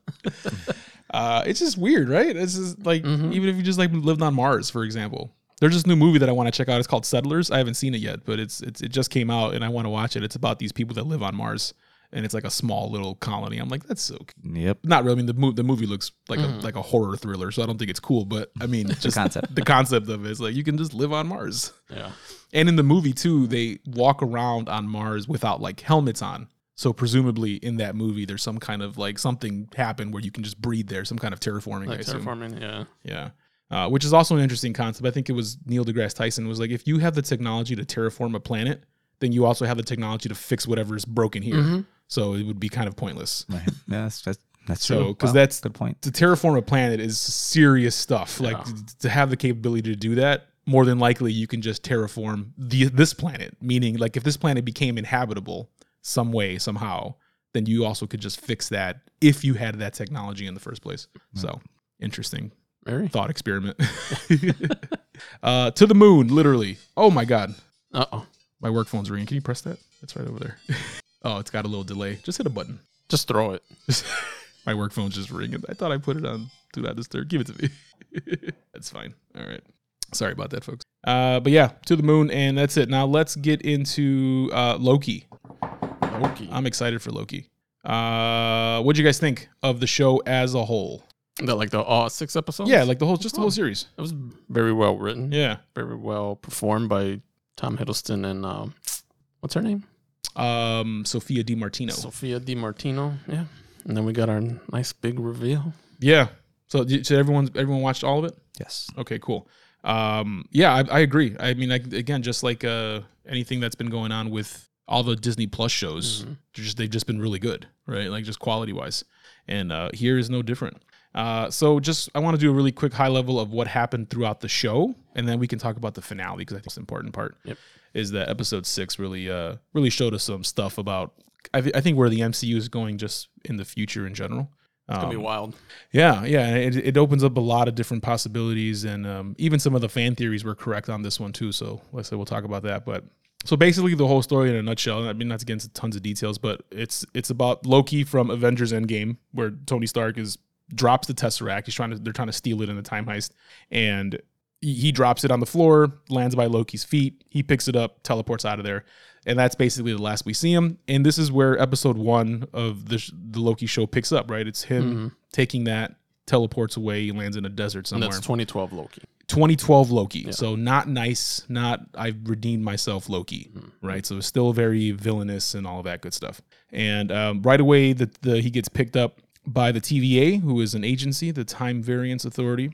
Uh, it's just weird, right? It's just like Mhm. even if you just like lived on Mars, for example. There's this new movie that I want to check out. It's called Settlers. I haven't seen it yet, but it's it's it just came out and I want to watch it. It's about these people that live on Mars and it's like a small little colony. I'm like, that's so c- Yep. not really. I mean, the mo- the movie looks like Mhm. a like a horror thriller, so I don't think it's cool. But I mean, just concept. the concept of it is like you can just live on Mars. Yeah. And in the movie too, they walk around on Mars without like helmets on. So presumably in that movie, there's some kind of like something happened where you can just breathe there, some kind of terraforming. I Like assume. terraforming, yeah. Yeah. Uh, which is also an interesting concept. I think it was Neil deGrasse Tyson was like, if you have the technology to terraform a planet, then you also have the technology to fix whatever is broken here. Mhm. So it would be kind of pointless. Right. Yeah, that's that's, that's So, true. 'cause Wow, that's- good point. To terraform a planet is serious stuff. Like Yeah. to have the capability to do that, more than likely you can just terraform the this planet. Meaning, like if this planet became inhabitable some way somehow, then you also could just fix that if you had that technology in the first place. So interesting Very. thought experiment. uh, to the moon, literally. Oh my god, Uh oh. my work phone's ringing. Can you press that? It's right over there. oh, it's got a little delay. Just hit a button. Just throw it. my work phone's just ringing. I thought I put it on do not disturb. Give it to me. that's fine. All right. Sorry about that, folks. Uh, but yeah, to the moon, and that's it. Now let's get into uh, Loki. Loki. I'm excited for Loki. Uh, what do you guys think of the show as a whole? That like the all six episodes? Yeah, like the whole, just the whole Oh. series. it was very well written. Yeah. Very well performed by Tom Hiddleston and um, what's her name? Um, Sophia Di Martino. Sophia Di Martino. Yeah. And then we got our nice big reveal. Yeah. So, did- so everyone, everyone watched all of it. Yes. Okay, cool. Um, yeah, I, I agree. I mean, I, again, just like uh, anything that's been going on with all the Disney Plus shows, Mhm. they're just they've just been really good, right? Like just quality wise, and uh, here is no different. Uh, so just I want to do a really quick high level of what happened throughout the show, and then we can talk about the finale because I think it's the important part. Yep. Is that episode six really uh really showed us some stuff about I, th- I think where the MCU is going just in the future in general. It's gonna be Um, wild. yeah, yeah, it, it opens up a lot of different possibilities, and um, even some of the fan theories were correct on this one too. So let's say we'll talk about that. But So basically, the whole story in a nutshell. I mean, not to get into tons of details, but it's it's about Loki from Avengers Endgame, where Tony Stark is drops the Tesseract. He's trying to they're trying to steal it in the time heist, and he, he drops it on the floor, lands by Loki's feet. He picks it up, teleports out of there, and that's basically the last we see him. And this is where episode one of the the Loki show picks up. Right, it's him mm-hmm. taking that, teleports away, he lands in a desert And somewhere. that's 2012 Loki. 2012 Loki. So not nice, not I've redeemed myself Loki, right? So it's still very villainous and all of that good stuff. And um, right away, the, the he gets picked up by the TVA, who is an agency, the Time Variance Authority,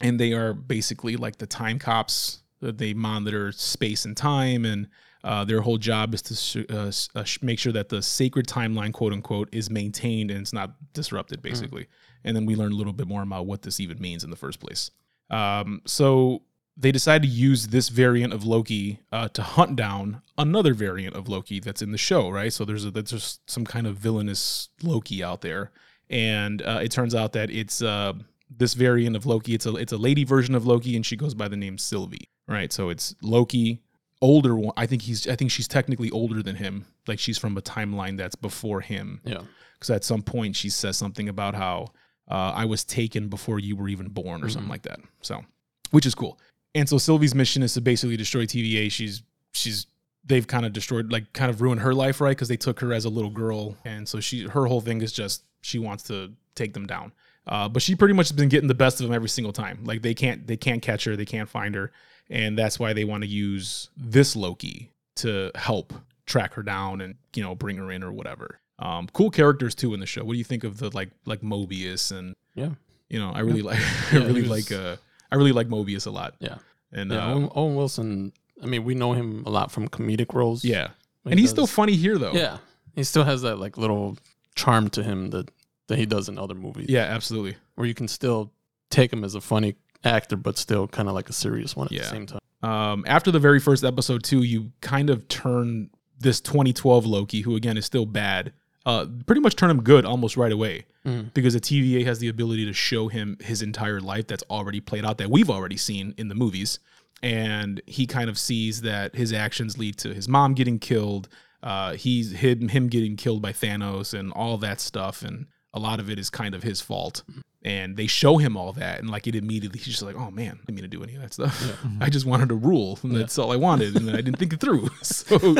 and they are basically like the time cops. That they monitor space and time, and uh, their whole job is to sh- uh, s- uh, sh- make sure that the sacred timeline, quote unquote, is maintained and it's not disrupted, basically. And then we learn a little bit more about what this even means in the first place. Um, so they decide to use this variant of Loki uh, to hunt down another variant of Loki that's in the show, right? So there's a, there's just some kind of villainous Loki out there, and uh, it turns out that it's uh, this variant of Loki. It's a it's a lady version of Loki, and she goes by the name Sylvie, right? So it's Loki, older one. I think he's I think she's technically older than him. Like she's from a timeline that's before him Yeah. because at some point she says something about how uh, I was taken before you were even born or something like that. So, which is cool. And so Sylvie's mission is to basically destroy TVA. She's she's they've kind of destroyed like kind of ruined her life, right? Because they took her as a little girl, and so she her whole thing is just she wants to take them down. Uh, but she pretty much has been getting the best of them every single time. Like they can't they can't catch her, they can't find her, and that's why they want to use this Loki to help track her down and you know bring her in or whatever. Um, cool characters too in the show. What do you think of the like like Mobius and Yeah. you know I really like I Yeah, really was- like uh I really like Mobius a lot. Yeah. And Yeah. uh, Owen, Owen Wilson. I mean, we know him a lot from comedic roles. yeah, He and he's still funny here though. Yeah. He still has that like little charm to him that that he does in other movies. yeah, absolutely. Where you can still take him as a funny actor, but still kind of like a serious one at Yeah. the same time. um, after the very first episode too, you kind of turn this 2012 Loki, who again is still bad, uh, pretty much turn him good almost right away Mhm. because the TVA has the ability to show him his entire life that's already played out that we've already seen in the movies, and he kind of sees that his actions lead to his mom getting killed. Uh, he's him him getting killed by Thanos and all that stuff, and a lot of it is kind of his fault. And they show him all that, and like it immediately, he's just like, "Oh man, I didn't mean to do any of that stuff. I just wanted to rule, and that's all I wanted, and then I didn't think it through." So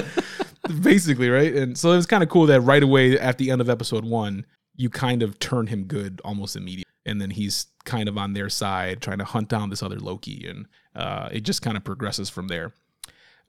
basically, right? And so it was kind of cool that right away at the end of episode one, you kind of turn him good almost immediately, and then he's kind of on their side trying to hunt down this other Loki, and uh, it just kind of progresses from there.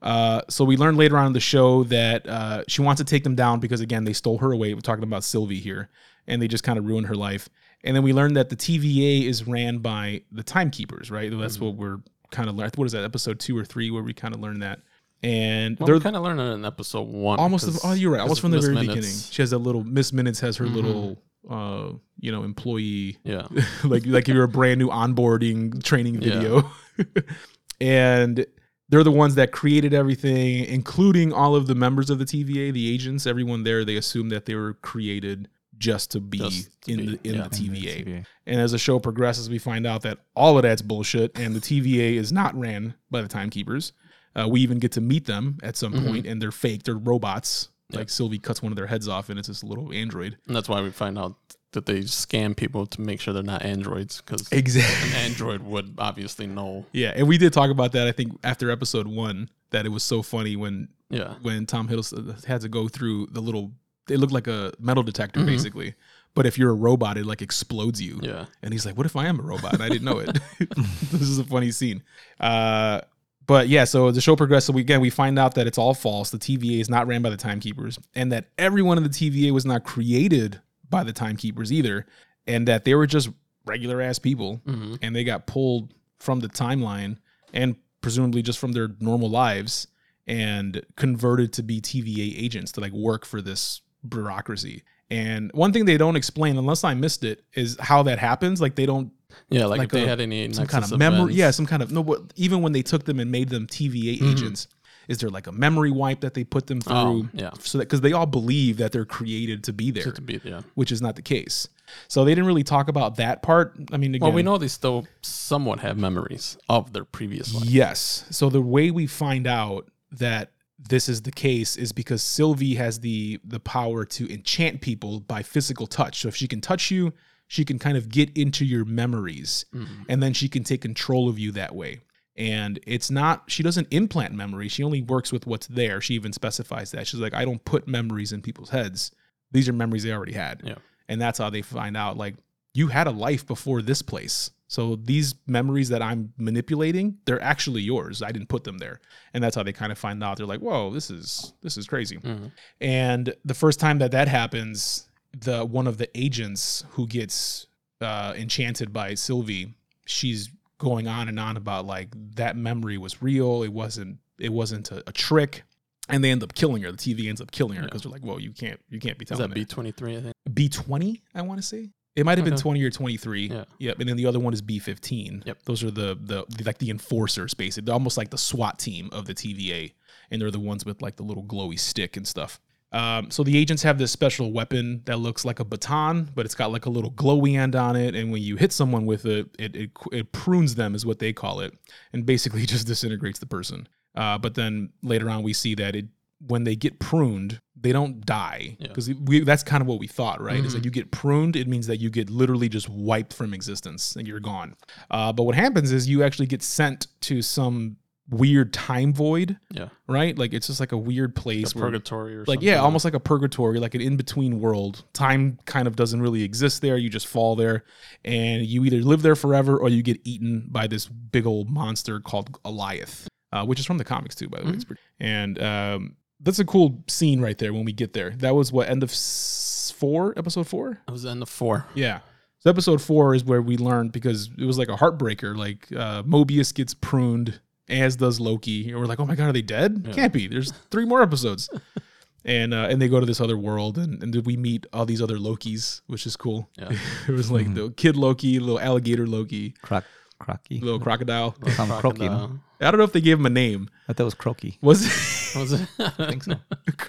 Uh, so we learned later on in the show that uh, she wants to take them down because again they stole her away. We're talking about Sylvie here, and they just kind of ruined her life. And then we learned that the TVA is ran by the timekeepers, right? That's what we're kind of learned. What is that? Episode two or three where we kind of learned that. And Well, they're kind of learning in episode one. almost. because- oh, you're right. Almost because from the Miss very Minutes- beginning. She has a little. Miss Minutes has her Mhm. little, uh, you know, employee Yeah. like like if you're a brand new onboarding training Yeah. video. and they're the ones that created everything, including all of the members of the TVA, the agents, everyone there. They assume that they were created just to be Just to in be, the in yeah. the TVA. And as the show progresses, we find out that all of that's bullshit, and the TVA is not ran by the timekeepers. Uh, we even get to meet them at some Mhm. point, and they're fake. They're robots. Yeah. Like Sylvie cuts one of their heads off, and it's this little android. And that's why we find out that they scam people to make sure they're not androids because Exactly. an android would obviously know. Yeah, and we did talk about that. I think after episode one, that it was so funny when Yeah. when Tom Hiddleston had to go through the little. It looked like a metal detector, Mhm. basically. But if you're a robot, it like explodes you. Yeah. And he's like, "What if I am a robot and I didn't know it?" this is a funny scene. Uh, but yeah, so the show progresses. We again we find out that it's all false. The TVA is not ran by the timekeepers, and that everyone in the TVA was not created by the timekeepers either, and that they were just regular ass people hmm and they got pulled from the timeline and presumably just from their normal lives and converted to be TVA agents to like work for this bureaucracy. And one thing they don't explain, unless I missed it, is how that happens. Like they don't Yeah. Like, Like if they had any some kind of memory, events. yeah, some kind of no. But even when they took them and made them TVA Mhm. agents, is there like a memory wipe that they put them through? Oh, yeah. So that because they all believe that they're created to be there, to be, yeah. which is not the case. So they didn't really talk about that part. I mean, again, Well, we know they still somewhat have memories of their previous life. Yes. So the way we find out that this is the case is because Sylvie has the the power to enchant people by physical touch. So if she can touch you, she can kind of get into your memories Mhm. and then she can take control of you that way. And it's not she doesn't implant memory. She only works with what's there. She even specifies that. She's like I don't put memories in people's heads. These are memories they already had. Yeah. And that's how they find out like you had a life before this place. So these memories that I'm manipulating, they're actually yours. I didn't put them there. And that's how they kind of find out. They're like, "Whoa, this is this is crazy." Mhm. And the first time that that happens, the one of the agents who gets uh, enchanted by Sylvie, she's going on and on about like that memory was real. It wasn't. It wasn't a, a trick. And they end up killing her. The TV ends up killing her because they're like, "Whoa, you can't, you can't be Is telling that that." B twenty three? I think. B twenty, I want to say. It might have been Okay. twenty or twenty three. Yeah. Yep. And then the other one is B fifteen. Yep. Those are the, the the like the enforcers, basically. They're almost like the SWAT team of the TVA, and they're the ones with like the little glowy stick and stuff. Um, so the agents have this special weapon that looks like a baton, but it's got like a little glowy end on it, and when you hit someone with it, it it, it prunes them, is what they call it, and basically just disintegrates the person. Uh, but then later on, we see that it when they get pruned, they don't die because we that's kind of what we thought, right? Is that you get pruned, it means that you get literally just wiped from existence and you're gone. Uh, but what happens is you actually get sent to some weird time void, Yeah. right? Like it's just like a weird place Like where purgatory or like something. yeah almost like a purgatory like an in-between world time kind of doesn't really exist there you just fall there and you either live there forever or you get eaten by this big old monster called Alioth uh, which is from the comics too by the way it's pretty, and um, that's a cool scene right there when we get there that was what end of s- four episode four It was the end of four. yeah so episode four is where we learned because it was like a heartbreaker like uh, mobius gets pruned as does loki and we're like oh my god are they dead Yeah. can't be there's three more episodes and uh, and they go to this other world and, and we meet all these other lokis which is cool Yeah. it was like the kid loki little alligator loki Croc, crocky. little crocodile Some croaky. Crocodile. i don't know if they gave him a name I thought it was croaky. was it Was it? I think so.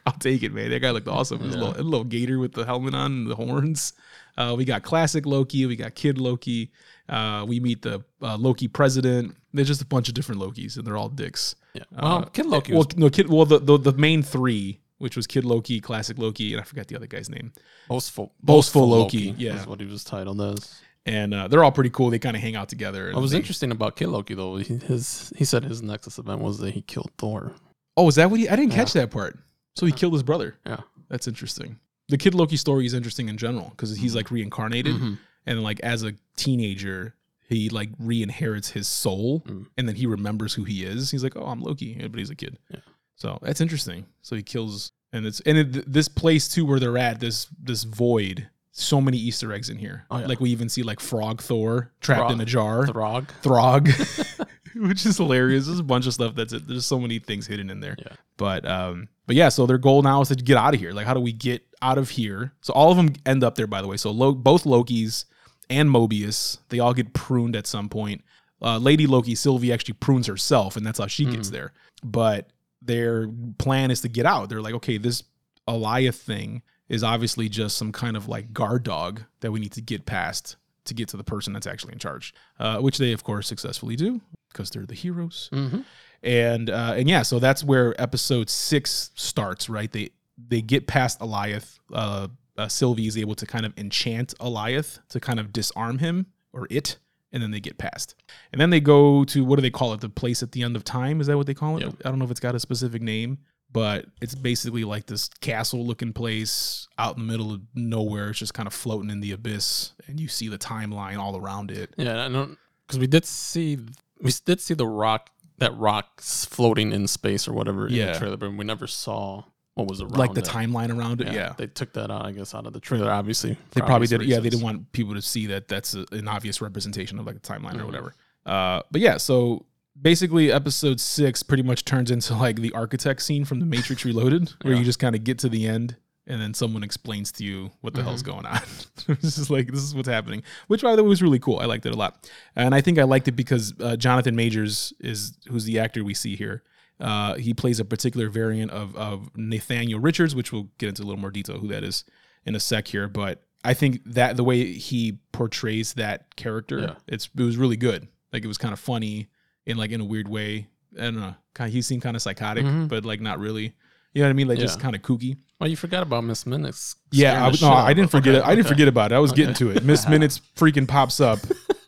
I'll take it, man. That guy looked awesome. His Yeah. little, little gator with the helmet on and the horns. Uh, we got classic Loki. We got kid Loki. Uh, we meet the uh, Loki president. There's just a bunch of different Lokis, and they're all dicks. Yeah. Well, Uh, Kid Loki Well, was no, kid. Well, the, the the main three, which was Kid Loki, Classic Loki, and I forgot the other guy's name. boastful. Boastful Loki, yeah. Is what he was titled as. And uh, they're all pretty cool. They kind of hang out together. What was They- interesting about Kid Loki though, he, his he said his Nexus event was that he killed Thor. Oh, is that what he? I didn't Yeah. catch that part. So he killed his brother. Yeah. That's interesting. The Kid Loki story is interesting in general because he's like reincarnated. Mhm. And like as a teenager he like re-inherits his soul Mm. and then he remembers who he is he's like oh i'm loki but he's a kid Yeah. so that's interesting so he kills and it's and it, this place too where they're at this this void so many easter eggs in here Oh, yeah. like we even see like frog thor trapped Throg. in a jar Throg. throg which is hilarious there's a bunch of stuff that's it there's so many things hidden in there Yeah. but um but yeah so their goal now is to get out of here like how do we get out of here so all of them end up there by the way so Lo- both lokis and mobius they all get pruned at some point uh, lady loki sylvie actually prunes herself and that's how she gets there but their plan is to get out they're like okay this Alioth thing is obviously just some kind of like guard dog that we need to get past to get to the person that's actually in charge, uh, which they of course successfully do because they're the heroes. Mm-hmm. And uh, and yeah, so that's where episode six starts. Right? They they get past Alioth. Uh, uh, Sylvie is able to kind of enchant Alioth to kind of disarm him or it, and then they get past. And then they go to what do they call it? The place at the end of time? Is that what they call it? Yep. I don't know if it's got a specific name, but it's basically like this castle looking place out in the middle of nowhere. It's just kind of floating in the abyss, and you see the timeline all around it. Yeah, I don't because we did see we did see the rock that rock's floating in space or whatever in the trailer, but we never saw what was around like the it. timeline around it. Yeah. they took that out, I guess, out of the trailer. Obviously, They probably did. Yeah, they didn't want people to see that that's a, an obvious representation of like a timeline or Mhm. whatever. Uh, but yeah, so basically, episode six pretty much turns into like the architect scene from The Matrix Reloaded, where Yeah. you just kind of get to the end and then someone explains to you what the hell's going on. this is like this is what's happening, which by the way was really cool. I liked it a lot, and I think I liked it because uh, Jonathan Majors is who's the actor we see here. Uh, he plays a particular variant of of Nathaniel Richards, which we'll get into a little more detail who that is in a sec here. But I think that the way he portrays that character, Yeah. it's it was really good. Like it was kind of funny in like in a weird way. I don't know. Kind of, he seemed kind of psychotic, but like not really. You know what I mean? Like just kind of kooky. Well, you forgot about Miss Minutes. Yeah, I, no, I didn't forget Okay, it. I didn't forget about it. I was getting to it. Miss Minutes freaking pops up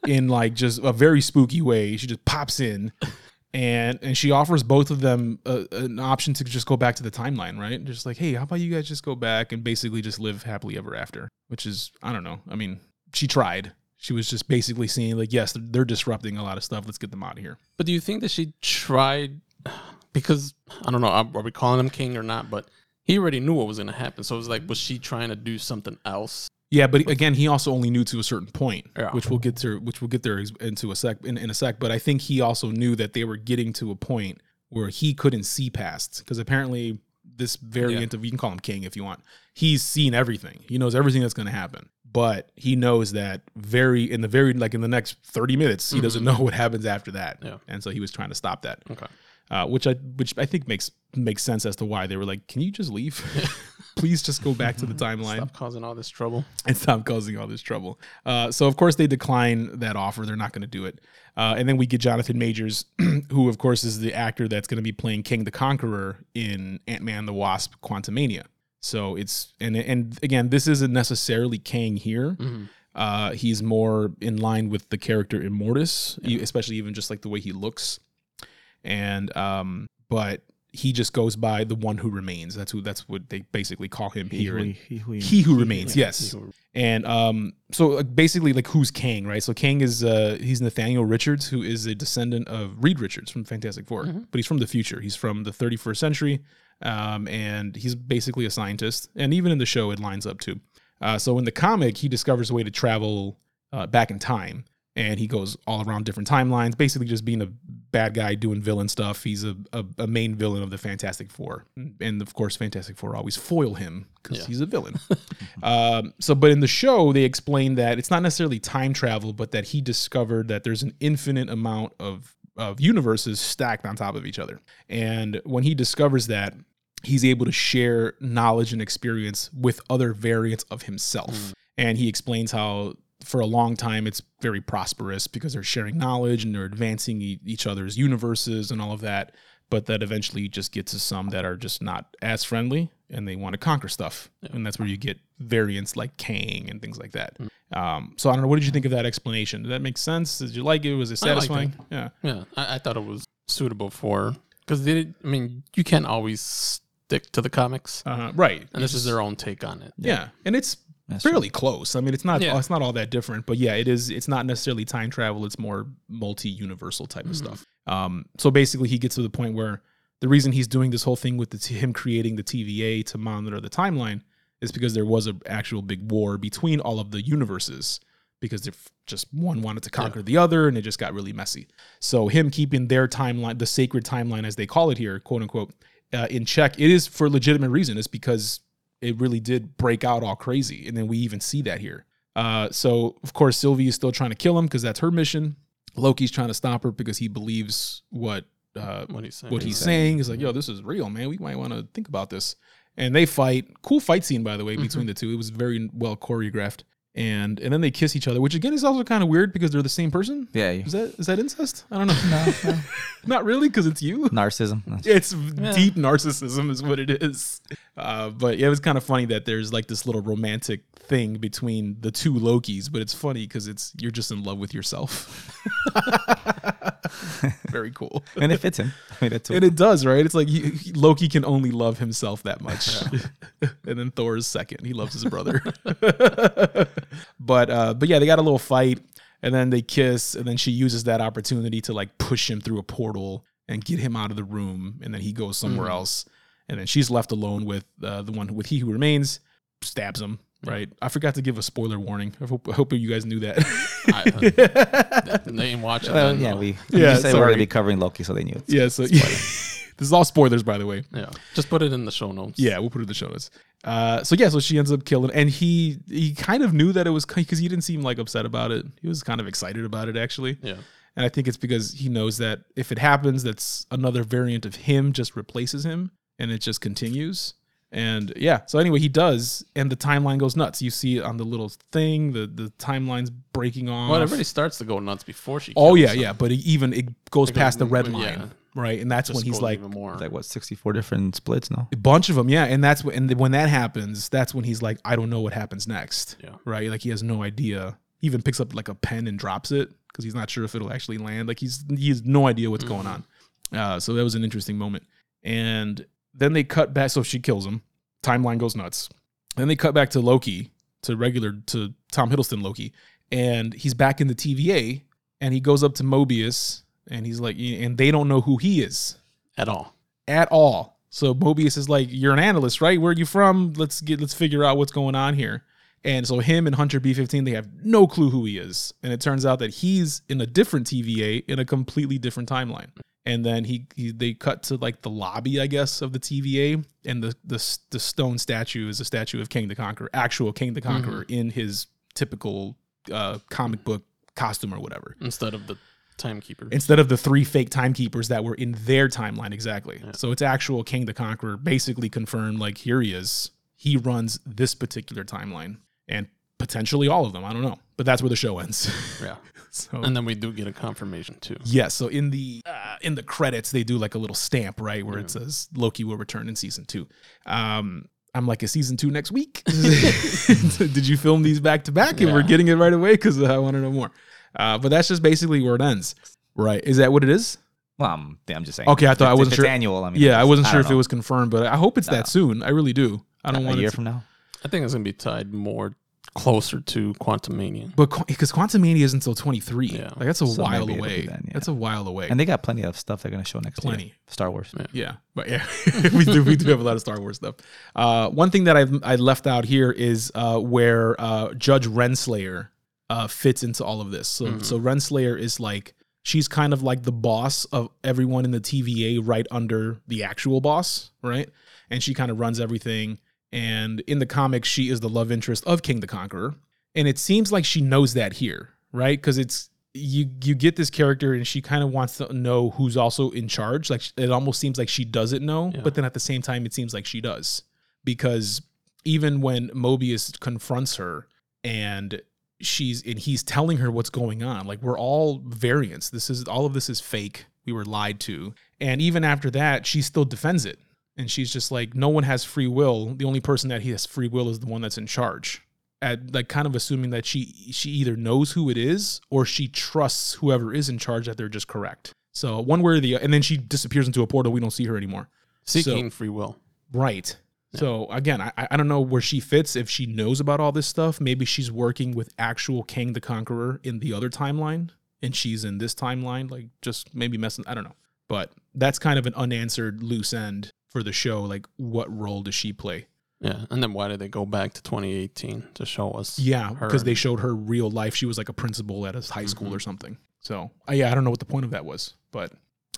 in like just a very spooky way. She just pops in, and and she offers both of them a, an option to just go back to the timeline, right? Just like, hey, how about you guys just go back and basically just live happily ever after? Which is, I don't know. I mean, she tried. She was just basically saying like, yes, they're, disrupting a lot of stuff. Let's get them out of here. But do you think that she tried? Because I don't know, are we calling him king or not? But he already knew what was going to happen. So it was like, was she trying to do something else? Yeah, but again, he also only knew to a certain point, Yeah. which we'll get to, which we'll get there into a sec in, in a sec. But I think he also knew that they were getting to a point where he couldn't see past because apparently this variant of you can call him king if you want. He's seen everything. He knows everything that's going to happen, but he knows that very in the very like in the next thirty minutes, he mm-hmm. doesn't know what happens after that. Yeah. and so he was trying to stop that. Okay. Uh, which I which I think makes makes sense as to why they were like, can you just leave? Please just go back to the timeline Stop causing all this trouble. and stop causing all this trouble. Uh, so of course they decline that offer. They're not going to do it. Uh, and then we get Jonathan Majors, who of course is the actor that's going to be playing Kang the Conqueror in Ant Man the Wasp: Quantumania. So it's and and again, this isn't necessarily Kang here. Uh, he's more in line with the character Immortus, e- especially even just like the way he looks. And um, but he just goes by the one who remains. That's who. That's what they basically call him He here. who, in- he, who, he who remains Yeah, yes he who- and um so like, basically like who's kang right so kang is uh he's nathaniel richards who is a descendant of reed richards from fantastic 4 but he's from the future he's from the 31st century um and he's basically a scientist and even in the show it lines up too uh so in the comic he discovers a way to travel uh, back in time and he goes all around different timelines, basically just being a bad guy doing villain stuff. He's a, a, a main villain of the Fantastic Four, and of course, Fantastic Four always foil him because Yeah. he's a villain. um, so, but in the show, they explain that it's not necessarily time travel, but that he discovered that there's an infinite amount of of universes stacked on top of each other, and when he discovers that. He's able to share knowledge and experience with other variants of himself. And he explains how for a long time it's very prosperous because they're sharing knowledge and they're advancing e- each other's universes and all of that but that eventually just gets to some that are just not as friendly and they want to conquer stuff. And that's where you get variants like kang and things like that. Um, so i don't know what did you think of that explanation? Did that make sense? Did you like it? Was it I satisfying? Yeah. Yeah, I, I thought it was suitable for because they. I mean, you can't always stick to the comics, uh, right. And this is their own take on it. yeah and it's That's fairly close i mean it's not Yeah. it's not all that different but yeah it is it's not necessarily time travel it's more multi-universal type of stuff um so basically he gets to the point where the reason he's doing this whole thing with the t- him creating the TVA to monitor the timeline is because there was an actual big war between all of the universes because they're f- just one wanted to conquer the other and it just got really messy. So him keeping their timeline, the sacred timeline as they call it here, quote unquote, uh, in check, it is for legitimate reason. It's because it really did break out all crazy, and then we even see that here. Uh, so of course Sylvie is still trying to kill him because that's her mission. Loki's trying to stop her because he believes what uh, What he's saying. what he's saying is like, yo, this is real, man. We might want to think about this. And they fight. Cool fight scene, by the way, between the two. It was very well choreographed. And and then they kiss each other, which again is also kind of weird because they're the same person. Yeah, Is that is that incest? I don't know. no, no. Not really, because it's you. narcissism. It's deep narcissism, is what it is. Uh, but it was kind of funny that there's like this little romantic thing between the two Lokis, but it's funny because it's you're just in love with yourself. Very cool. and it fits him. I mean, And it does, right? It's like he, he- Loki can only love himself that much, and then Thor is second. He loves his brother. but uh, but yeah, they got a little fight, and then they kiss, and then she uses that opportunity to like push him through a portal and get him out of the room, and then he goes somewhere else, and then she's left alone with uh, the one with he who remains, stabs him. Right, I forgot to give a spoiler warning. I hope, I hope you guys knew that. I, they ain't watching. well, then, yeah, we Yeah, yeah, say we're going to be covering Loki, so they knew it. yeah, so this is all spoilers, by the way. yeah. Just put it in the show notes. Yeah, we'll put it in the show notes. Uh, so yeah, so she ends up killing, and he he kind of knew that it was because he didn't seem like upset about it. He was kind of excited about it actually, Yeah. and I think it's because he knows that if it happens, that's another variant of him just replaces him, and it just continues. And yeah, so anyway, he does, and the timeline goes nuts. You see it on the little thing, the the timeline's breaking off. Well, it already starts to go nuts before she. oh yeah, him. yeah, but it even it goes It past the goes- red yeah. line. right? And that's Just when he's like more. like what 64 different splits now? a bunch of them, yeah. And that's when and when that happens, that's when he's like, I don't know what happens next, Yeah. right? Like he has no idea. He even picks up like a pen and drops it because he's not sure if it'll actually land. Like he's he has no idea what's going on. Uh, so that was an interesting moment. And then they cut back. So she kills him. Timeline goes nuts. Then they cut back to Loki, to regular, to Tom Hiddleston Loki. And he's back in the TVA and he goes up to Mobius and he's like, and they don't know who he is at all. at all. So Mobius is like, "You're an analyst, right? Where are you from? Let's get let's figure out what's going on here." And so him and Hunter B15, they have no clue who he is, and it turns out that he's in a different TVA in a completely different timeline. And then he, he they cut to like the lobby, I guess, of the TVA, and the the the stone statue is a statue of Kang the Conqueror, actual Kang the Conqueror in his typical uh, comic book costume or whatever Instead of the timekeeper. instead of the three fake timekeepers that were in their timeline exactly. So it's actual Kang the Conqueror basically confirmed like here he is. He runs this particular timeline and potentially all of them. I don't know, but that's where the show ends. yeah. so And then we do get a confirmation too. yes, so in the uh, in the credits they do like a little stamp right where it says Loki will return in season two. Um, I'm like, is season two next week? Did you film these back to back and we're getting it right away? Because I want to know more. Uh, but that's just basically where it ends. Right? Is that what it is? well i'm, I'm just saying Okay, I thought I wasn't it's sure. annual i mean yeah, I wasn't sure don't if it was confirmed, but I hope it's No. that soon. I really do. I don't a want year it to, from now I think it's gonna be tied more closer to Quantum Mania. but because Quantum Mania is until 23. Yeah. Like that's a So while maybe it'll be away. then, yeah. That's a while away. and they got plenty of stuff they're going to show next Plenty. year star wars Yeah, but yeah, we do we do have a lot of Star Wars stuff. Uh, one thing that I've I left out here is uh, where uh, Judge Renslayer uh, fits into all of this. So so Renslayer is like she's kind of like the boss of everyone in the TVA, right under the actual boss, right? And she kind of runs everything. And in the comics, she is the love interest of Kang the Conqueror, and it seems like she knows that here, right? Because it's you you get this character and she kind of wants to know who's also in charge. Like it almost seems like she doesn't know Yeah. but then at the same time it seems like she does. Because even when mobius confronts her and she's and he's telling her what's going on like we're all variants. This is all of this is fake. We were lied to. And even after that she still defends it and she's just like no one has free will the only person that he has free will is the one that's in charge at like kind of assuming that she she either knows who it is or she trusts whoever is in charge that they're just correct. So one way or the other and then she disappears into a portal. We don't see her anymore. Seeking free will. Right. So again, I, I don't know where she fits if she knows about all this stuff. Maybe she's working with actual Kang the Conqueror in the other timeline, and she's in this timeline, like just maybe messing. I don't know, but that's kind of an unanswered loose end for the show. Like, what role does she play? Yeah. And then why did they go back to 2018 to show us? Yeah, because they showed her real life. She was like a principal at a high school or something. So uh, yeah, I don't know what the point of that was, but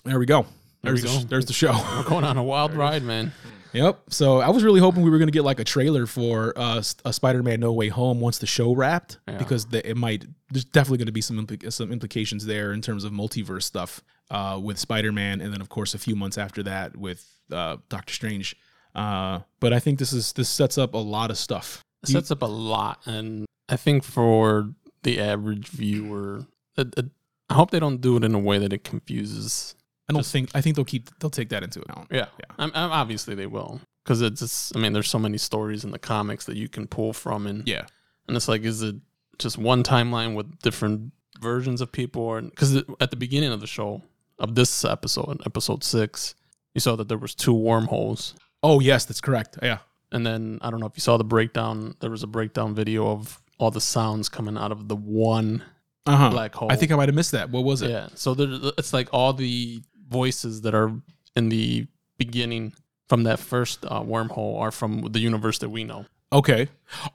there we go. There There's we the, go. there's the show. We're going on a wild ride, man. Yep. So I was really hoping we were gonna get like a trailer for uh, a Spider-Man No Way Home once the show wrapped, Yeah. because the, it might. There's definitely going to be some impli- some implications there in terms of multiverse stuff uh, with Spider-Man, and then of course a few months after that with uh, Doctor Strange. Uh, but I think this is this sets up a lot of stuff. It sets up a lot, and I think for the average viewer, it, it, I hope they don't do it in a way that it confuses. I don't Just- think. I think they'll keep. They'll take that into account. Yeah, Yeah. I'm, I'm- obviously they will, because it's. Just, I mean, there's so many stories in the comics that you can pull from, and Yeah. and it's like, is it just one timeline with different versions of people, or because at the beginning of the show of this episode, episode six, you saw that there was two wormholes, Oh yes, that's correct. Yeah. and then I don't know if you saw the breakdown. There was a breakdown video of all the sounds coming out of the one Uh huh. black hole. I think I might have missed that. What was it? Yeah. So there, it's like all the voices that are in the beginning from that first uh, wormhole are from the universe that we know. Okay.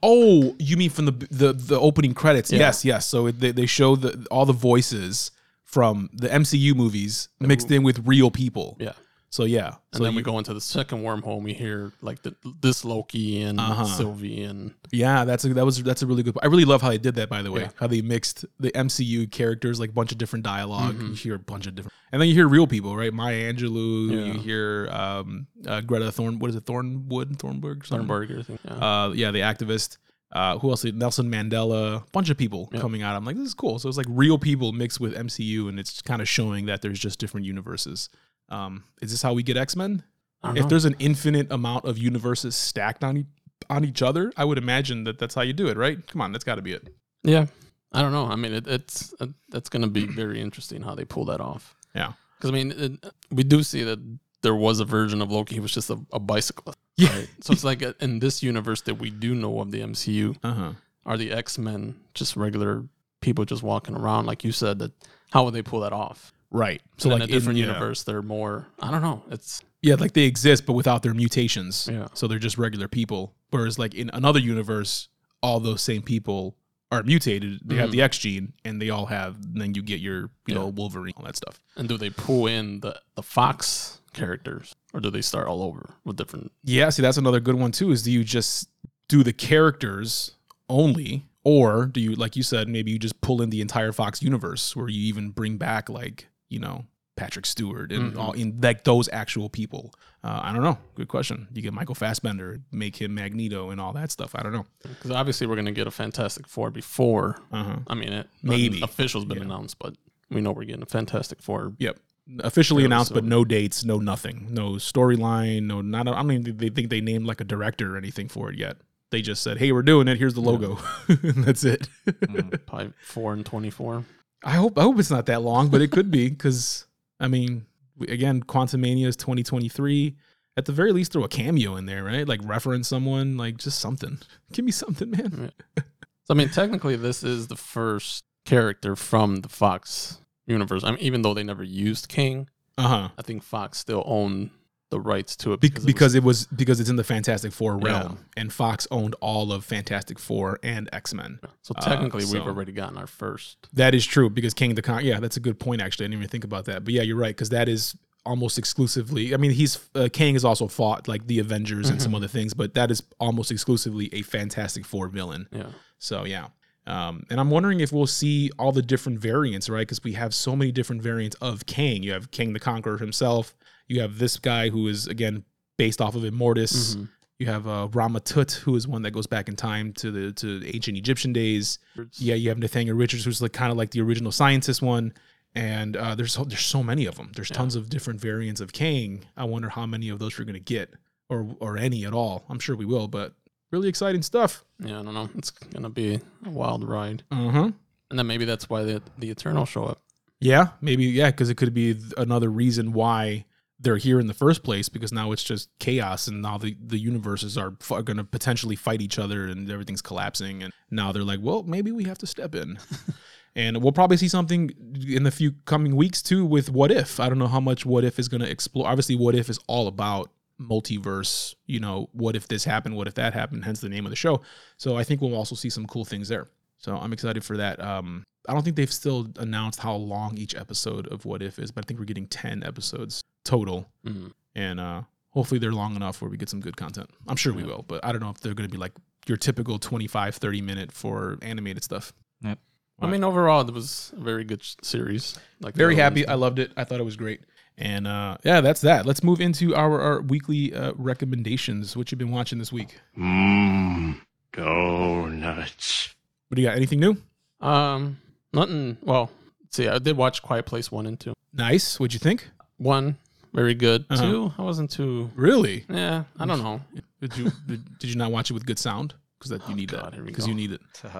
Oh, you mean from the the the opening credits? Yeah. Yes, yes. So they they show the all the voices from the MCU movies mixed in with real people. Yeah. So yeah. And so then you- we go into the second wormhole and we hear like the, this Loki and Uh-huh. Sylvie and Yeah, that's a, that was that's a really good. I really love how they did that. By the way, Yeah. how they mixed the MCU characters, like a bunch of different dialog Mhm. You hear a bunch of different, and then you hear real people, right? Maya Angelou. Yeah. You hear um, uh, Greta Thorn. What is it? Thornwood, Thornburg, thing. Yeah. uh, yeah, the activist. Uh, who else? Nelson Mandela. A bunch of people Yeah. coming out. I'm like, this is cool. So it's like real people mixed with MCU, and it's kind of showing that there's just different universes. Um, is this how we get X Men? If know. there's an infinite amount of universes stacked on e- on each other, I would imagine that that's how you do it, right? Come on, that's got to be it. Yeah, I don't know. I mean, it, it's uh, that's going to be very interesting how they pull that off. Yeah. because I mean, it, we do see that there was a version of Loki who was just a, a bicyclist. Yeah. Right? So it's like uh, in this universe that we do know of the MCU, Uh huh. are the X Men just regular people just walking around? Like you said, that how would they pull that off? Right. So So in like a different in, yeah. universe, they're more. I don't know. It's Yeah, like they exist, but without their mutations. Yeah. So they're just regular people. Whereas, like in another universe, all those same people are mutated. They have Mhm. the X gene, and they all have. And then you get your, you know, Wolverine, all that stuff. and do they pull in the the Fox characters, or do they start all over with different? Yeah. See, that's another good one too. Is do you just do the characters only, or do you, like you said, maybe you just pull in the entire Fox universe, where you even bring back like you know Patrick Stewart and Mhm. all in like those actual people. Uh, I don't know. Good question. You get Michael Fassbender, make him Magneto, and all that stuff. I don't know. Because obviously we're gonna get a Fantastic Four before. Uh huh. I mean, it Maybe. official's been Yeah. announced, but we know we're getting a Fantastic Four. Yep. Officially Fairly announced, but no dates, no nothing, no storyline, no not. I don't even think they think they named like a director or anything for it yet. They just said, "Hey, we're doing it. Here's the logo." and that's it. Mm. Probably four and twenty four. I hope I hope it's not that long, but it could be because I mean, again, Quantum Mania is 2023. At the very least, throw a cameo in there, right? Like reference someone, like just something. Give me something, man. So I mean, technically, this is the first character from the Fox universe. I mean, even though they never used Kang, Uh huh. I think Fox still owned the rights to it Be- it was- because it was because it's in the Fantastic Four Yeah. realm, and Fox owned all of Fantastic Four and X Men. so uh, technically we've already gotten our first. That is true because Kang the Con. Yeah, that's a good point. Actually, I didn't even think about that. But yeah, you're right because that is almost exclusively. I mean, he's uh, Kang has also fought like the Avengers and some Mhm. other things, but that is almost exclusively a Fantastic Four villain. Yeah, So yeah. Um, and I'm wondering if we'll see all the different variants, right? Because we have so many different variants of Kang. You have Kang the Conqueror himself. You have this guy who is again based off of Immortus. Mhm. You have uh, Ramatut, who is one that goes back in time to the to ancient Egyptian days. Yeah, you have Nathaniel Richards, who's like kind of like the original scientist one. And uh, there's so, there's so many of them. There's Yeah. tons of different variants of Kang. I wonder how many of those we're gonna get, or or any at all. I'm sure we will, but really exciting stuff. yeah. I don't know. It's gonna be a wild ride, huh. and then maybe that's why the the Eternal show up. Yeah, maybe yeah, because it could be th- another reason why they're here in the first place. Because now it's just chaos, and now the the universes are f- going to potentially fight each other, and everything's collapsing. And now they're like, well, maybe we have to step in. and we'll probably see something in the few coming weeks too with What If. I don't know how much What If is going to explore. Obviously, What If is all about multiverse. You know, what if this happened? What if that happened? Hence the name of the show. So I think we'll also see some cool things there. So I'm excited for that. Um, I don't think they've still announced how long each episode of What If is, but I think we're getting 10 episodes total. Mhm. And uh, hopefully they're long enough where we get some good content. I'm sure we will, but I don't know if they're going to be like your typical 25, 30 minute for animated stuff. Yep. I mean, overall, it was a very good series. Like Very happy. I loved it. I thought it was great. And uh, yeah, that's that. Let's move into our, our weekly uh, recommendations. What you've been watching this week? Mmm, donuts. What do you got? Anything new? Um, nothing. Well, see, I did watch Quiet Place one and two. Nice. What'd you think? One, very good. Uh-huh. Two, I wasn't too. Really? Yeah, I don't know. Did you did, did you not watch it with good sound? Because that you Oh, need God, that. Because you need it.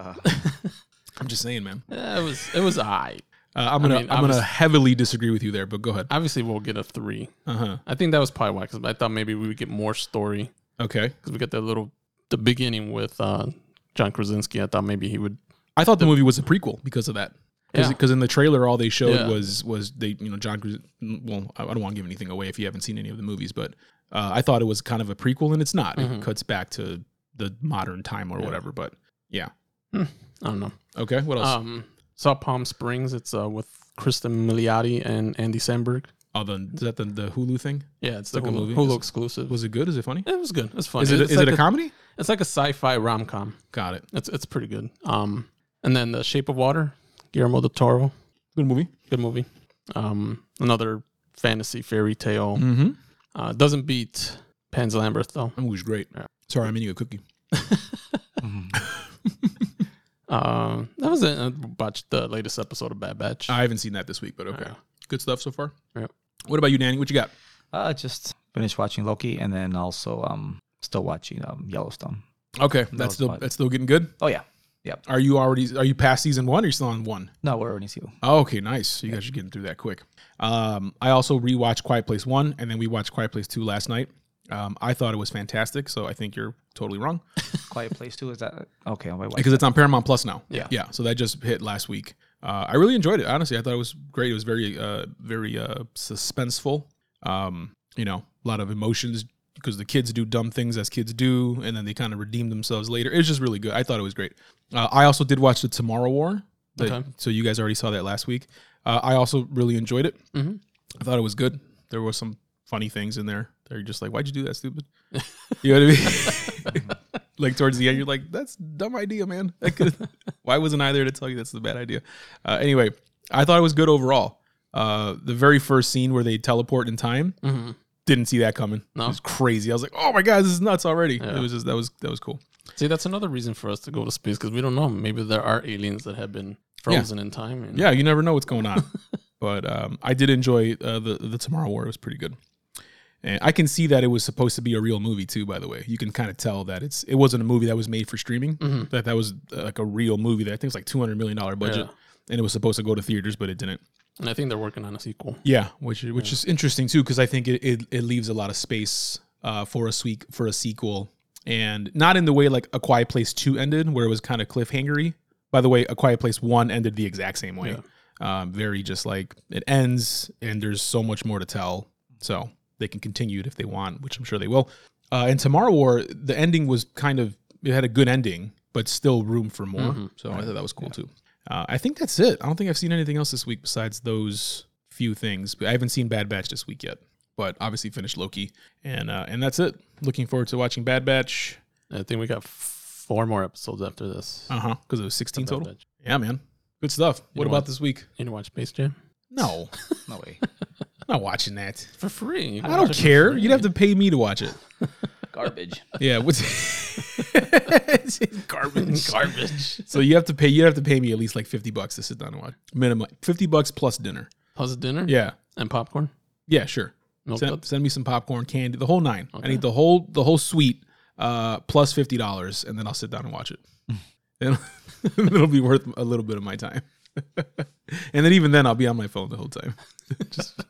I'm just saying, man. Yeah, it was. It was alright. Uh, I'm gonna mean, I'm gonna heavily disagree with you there, but go ahead. Obviously, we'll get a three. Uh huh. I think that was probably why, because I thought maybe we would get more story Okay. because we got that little the beginning with uh, John Krasinski. I thought maybe he would. I thought the movie was a prequel because of that. Yeah. Because in the trailer, all they showed Yeah. was was they you know John. Kras- Well, I I don't want to give anything away if you haven't seen any of the movies, but uh, I thought it was kind of a prequel, and it's not. It Mhm. cuts back to the modern time or Yeah. whatever. But yeah. I don't know. Okay. What else? Um, saw Palm Springs. It's uh, with Kristen Milioti and Andy Samberg. oh, the is that the, the Hulu thing? Yeah, it's like the a movie? Hulu exclusive. Was it good? Is it funny? it was good. It's funny. Is it it's is like it a comedy? It's like a sci-fi rom-com. Got it. It's it's pretty good. Um, and then The Shape of Water, Guillermo del Toro, Good movie. good movie. Um, another fantasy fairy tale. Mm-hmm. Uh, doesn't beat Pan's Labyrinth though. That movie's great. Yeah. Sorry, I'm eating a cookie. Um, that was it. I watched the latest episode of Bad Batch. I haven't seen that this week, but okay. Yeah. Good stuff so far. Yep. What about you, Danny? What you got? Uh, just finished watching Loki, and then also um still watching um Yellowstone. Okay, that's still fun. that's still getting good. Oh yeah, Yeah. Are you already are you past season one? or Are you still on one? no, we're already season. Oh, okay, nice. You guys are getting through that quick. Um, I also rewatched Quiet Place one, and then we watched Quiet Place two last night. Um, I thought it was fantastic, so I think you're totally wrong Quiet Place Two is that okay? Because it's on Paramount Plus now. Yeah. yeah. So that just hit last week. Uh, I really enjoyed it. Honestly, I thought it was great. It was very, uh, very uh, suspenseful. Um, you know, a lot of emotions because the kids do dumb things as kids do, and then they kind of redeem themselves later. It's just really good. I thought it was great. Uh, I also did watch the Tomorrow War. that- Okay. So you guys already saw that last week. Uh, I also really enjoyed it. Mhm. I thought it was good. There was some funny things in there. They're just like, why'd you do that, stupid? You know what I mean? like towards the end, you're like, that's a dumb idea, man. Why wasn't I there to tell you that's a bad idea? Uh, anyway, I thought it was good overall. Uh, the very first scene where they teleport in time, hmm didn't see that coming. No. It was crazy. I was like, oh my god, this is nuts already. Yeah. It was just that was that was cool. See, that's another reason for us to go to space because we don't know. Maybe there are aliens that have been frozen in time. And Yeah, you never know what's going on. but um, I did enjoy uh, the the Tomorrow War. It was pretty good. And I can see that it was supposed to be a real movie too. By the way, you can kind of tell that it's it wasn't a movie that was made for streaming. Mhm. That that was uh, like a real movie that I think was like two hundred million dollar budget, Yeah. and it was supposed to go to theaters, but it didn't. And I think they're working on a sequel. Yeah, which which is interesting too because I think it, it it leaves a lot of space uh, for a sweet for a sequel, and not in the way like A Quiet Place Two ended, where it was kind of cliffhangery. By the way, A Quiet Place One ended the exact same way. Um, very just like it ends, and there's so much more to tell, so they can continue it if they want, which I'm sure they will. Uh, and Tomorrow War, the ending was kind of it had a good ending, but still room for more. Mhm. So I thought that was cool too. Uh, I think that's it. I don't think I've seen anything else this week besides those few things. I haven't seen Bad Batch this week yet, but obviously finished Loki, and uh, and that's it. Looking forward to watching Bad Batch. I think we got four more episodes after this. Uh huh. Because it was 16 total. Batch. Yeah, man. Good stuff. What about what? this week? You know, watch Space Jam No, No way. I'm not watching that. for free. You can I don't it for care. free. You'd have to pay me to watch it. Garbage. Yeah, what's It's garbage? garbage. So you have to pay. You have to pay me at least like fifty bucks to sit down and watch. Minimum fifty bucks plus dinner. Plus dinner? Yeah, and popcorn. yeah, sure. Milk Send, duds? send me some popcorn, candy, the whole nine. I Okay. need the whole the whole suite uh, plus fifty dollars, and then I'll sit down and watch it. and it'll be worth a little bit of my time. and then even then, I'll be on my phone the whole time. Just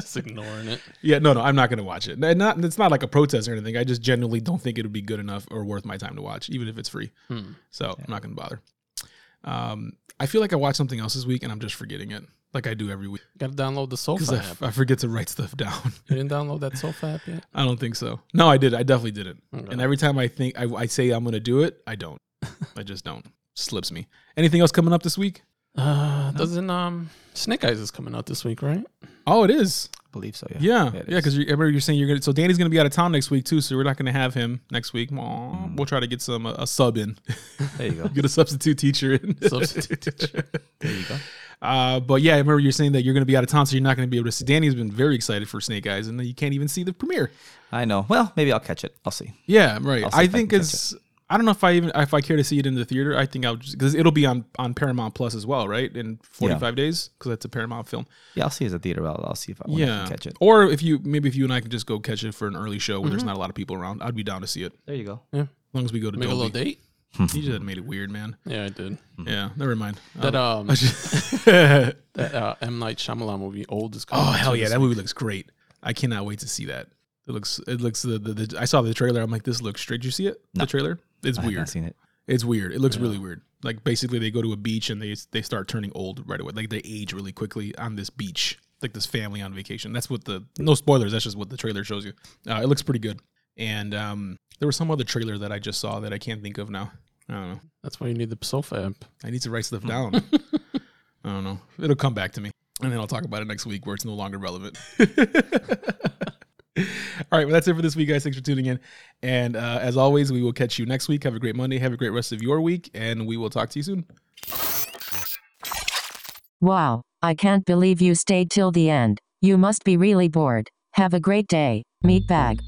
Just ignoring it. yeah, no, no, I'm not gonna watch it. And Not it's not like a protest or anything. I just genuinely don't think it would be good enough or worth my time to watch, even if it's free. Hmm. So I'm not gonna bother. Um, I feel like I watched something else this week, and I'm just forgetting it, like I do every week, Got to download the Sofa I, app. I forget to write stuff down. You didn't download that Sofa app yet? I don't think so. No, I did. I definitely didn't. Okay. And every time I think I, I say I'm gonna do it, I don't. I just don't. Slips me. Anything else coming up this week? Uh, doesn't um Snake Eyes is coming out this week, right? Oh, it is. I believe so. Yeah. Yeah, it yeah. is. Because you, remember you're saying you're gonna. So Danny's gonna be out of town next week too. So we're not gonna have him next week. Aw, We'll try to get some uh, a sub in. there you go. get a substitute teacher in. Substitute teacher. There you go. Uh, but yeah, I remember you're saying that you're going to be out of town, so you're not going to be able to see. Danny's been very excited for Snake Eyes, and then you can't even see the premiere. I know. Well, maybe I'll catch it. I'll see. Yeah, right. I'll see I if I think can catch it's. I don't know if I even if I care to see it in the theater. I think I'll just because it'll be on on Paramount Plus as well, right? In 45 days because that's a Paramount film. Yeah, I'll see it at the theater. I'll, I'll see if I want yeah, to catch it. Or if you maybe if you and I could just go catch it for an early show where Mm-hmm. there's not a lot of people around, I'd be down to see it. There you go. Yeah, as long as we go to Make a little date. You just made it weird, man. Yeah, I did. Yeah, never mind. That Um, um I just- that uh, M Night Shyamalan movie, Old is coming. Oh hell yeah, that movie looks great. I cannot wait to see that. It looks it looks the, the, the I saw the trailer. I'm like, this looks straight. Did you see it? No. The trailer? It's I have weird. not seen it. It's weird. It looks Yeah. really weird. Like basically they go to a beach and they they start turning old right away. Like they age really quickly on this beach. Like this family on vacation. That's what the no spoilers, that's just what the trailer shows you. Uh, it looks pretty good. And um there was some other trailer that I just saw that I can't think of now. I don't know. That's why you need the Sofa app. I need to write stuff down. I don't know. It'll come back to me. And then I'll talk about it next week where it's no longer relevant. All right, well, that's it for this week, guys. Thanks for tuning in. And uh, as always, we will catch you next week. Have a great Monday. Have a great rest of your week. And we will talk to you soon. Wow, I can't believe you stayed till the end. You must be really bored. Have a great day, meatbag.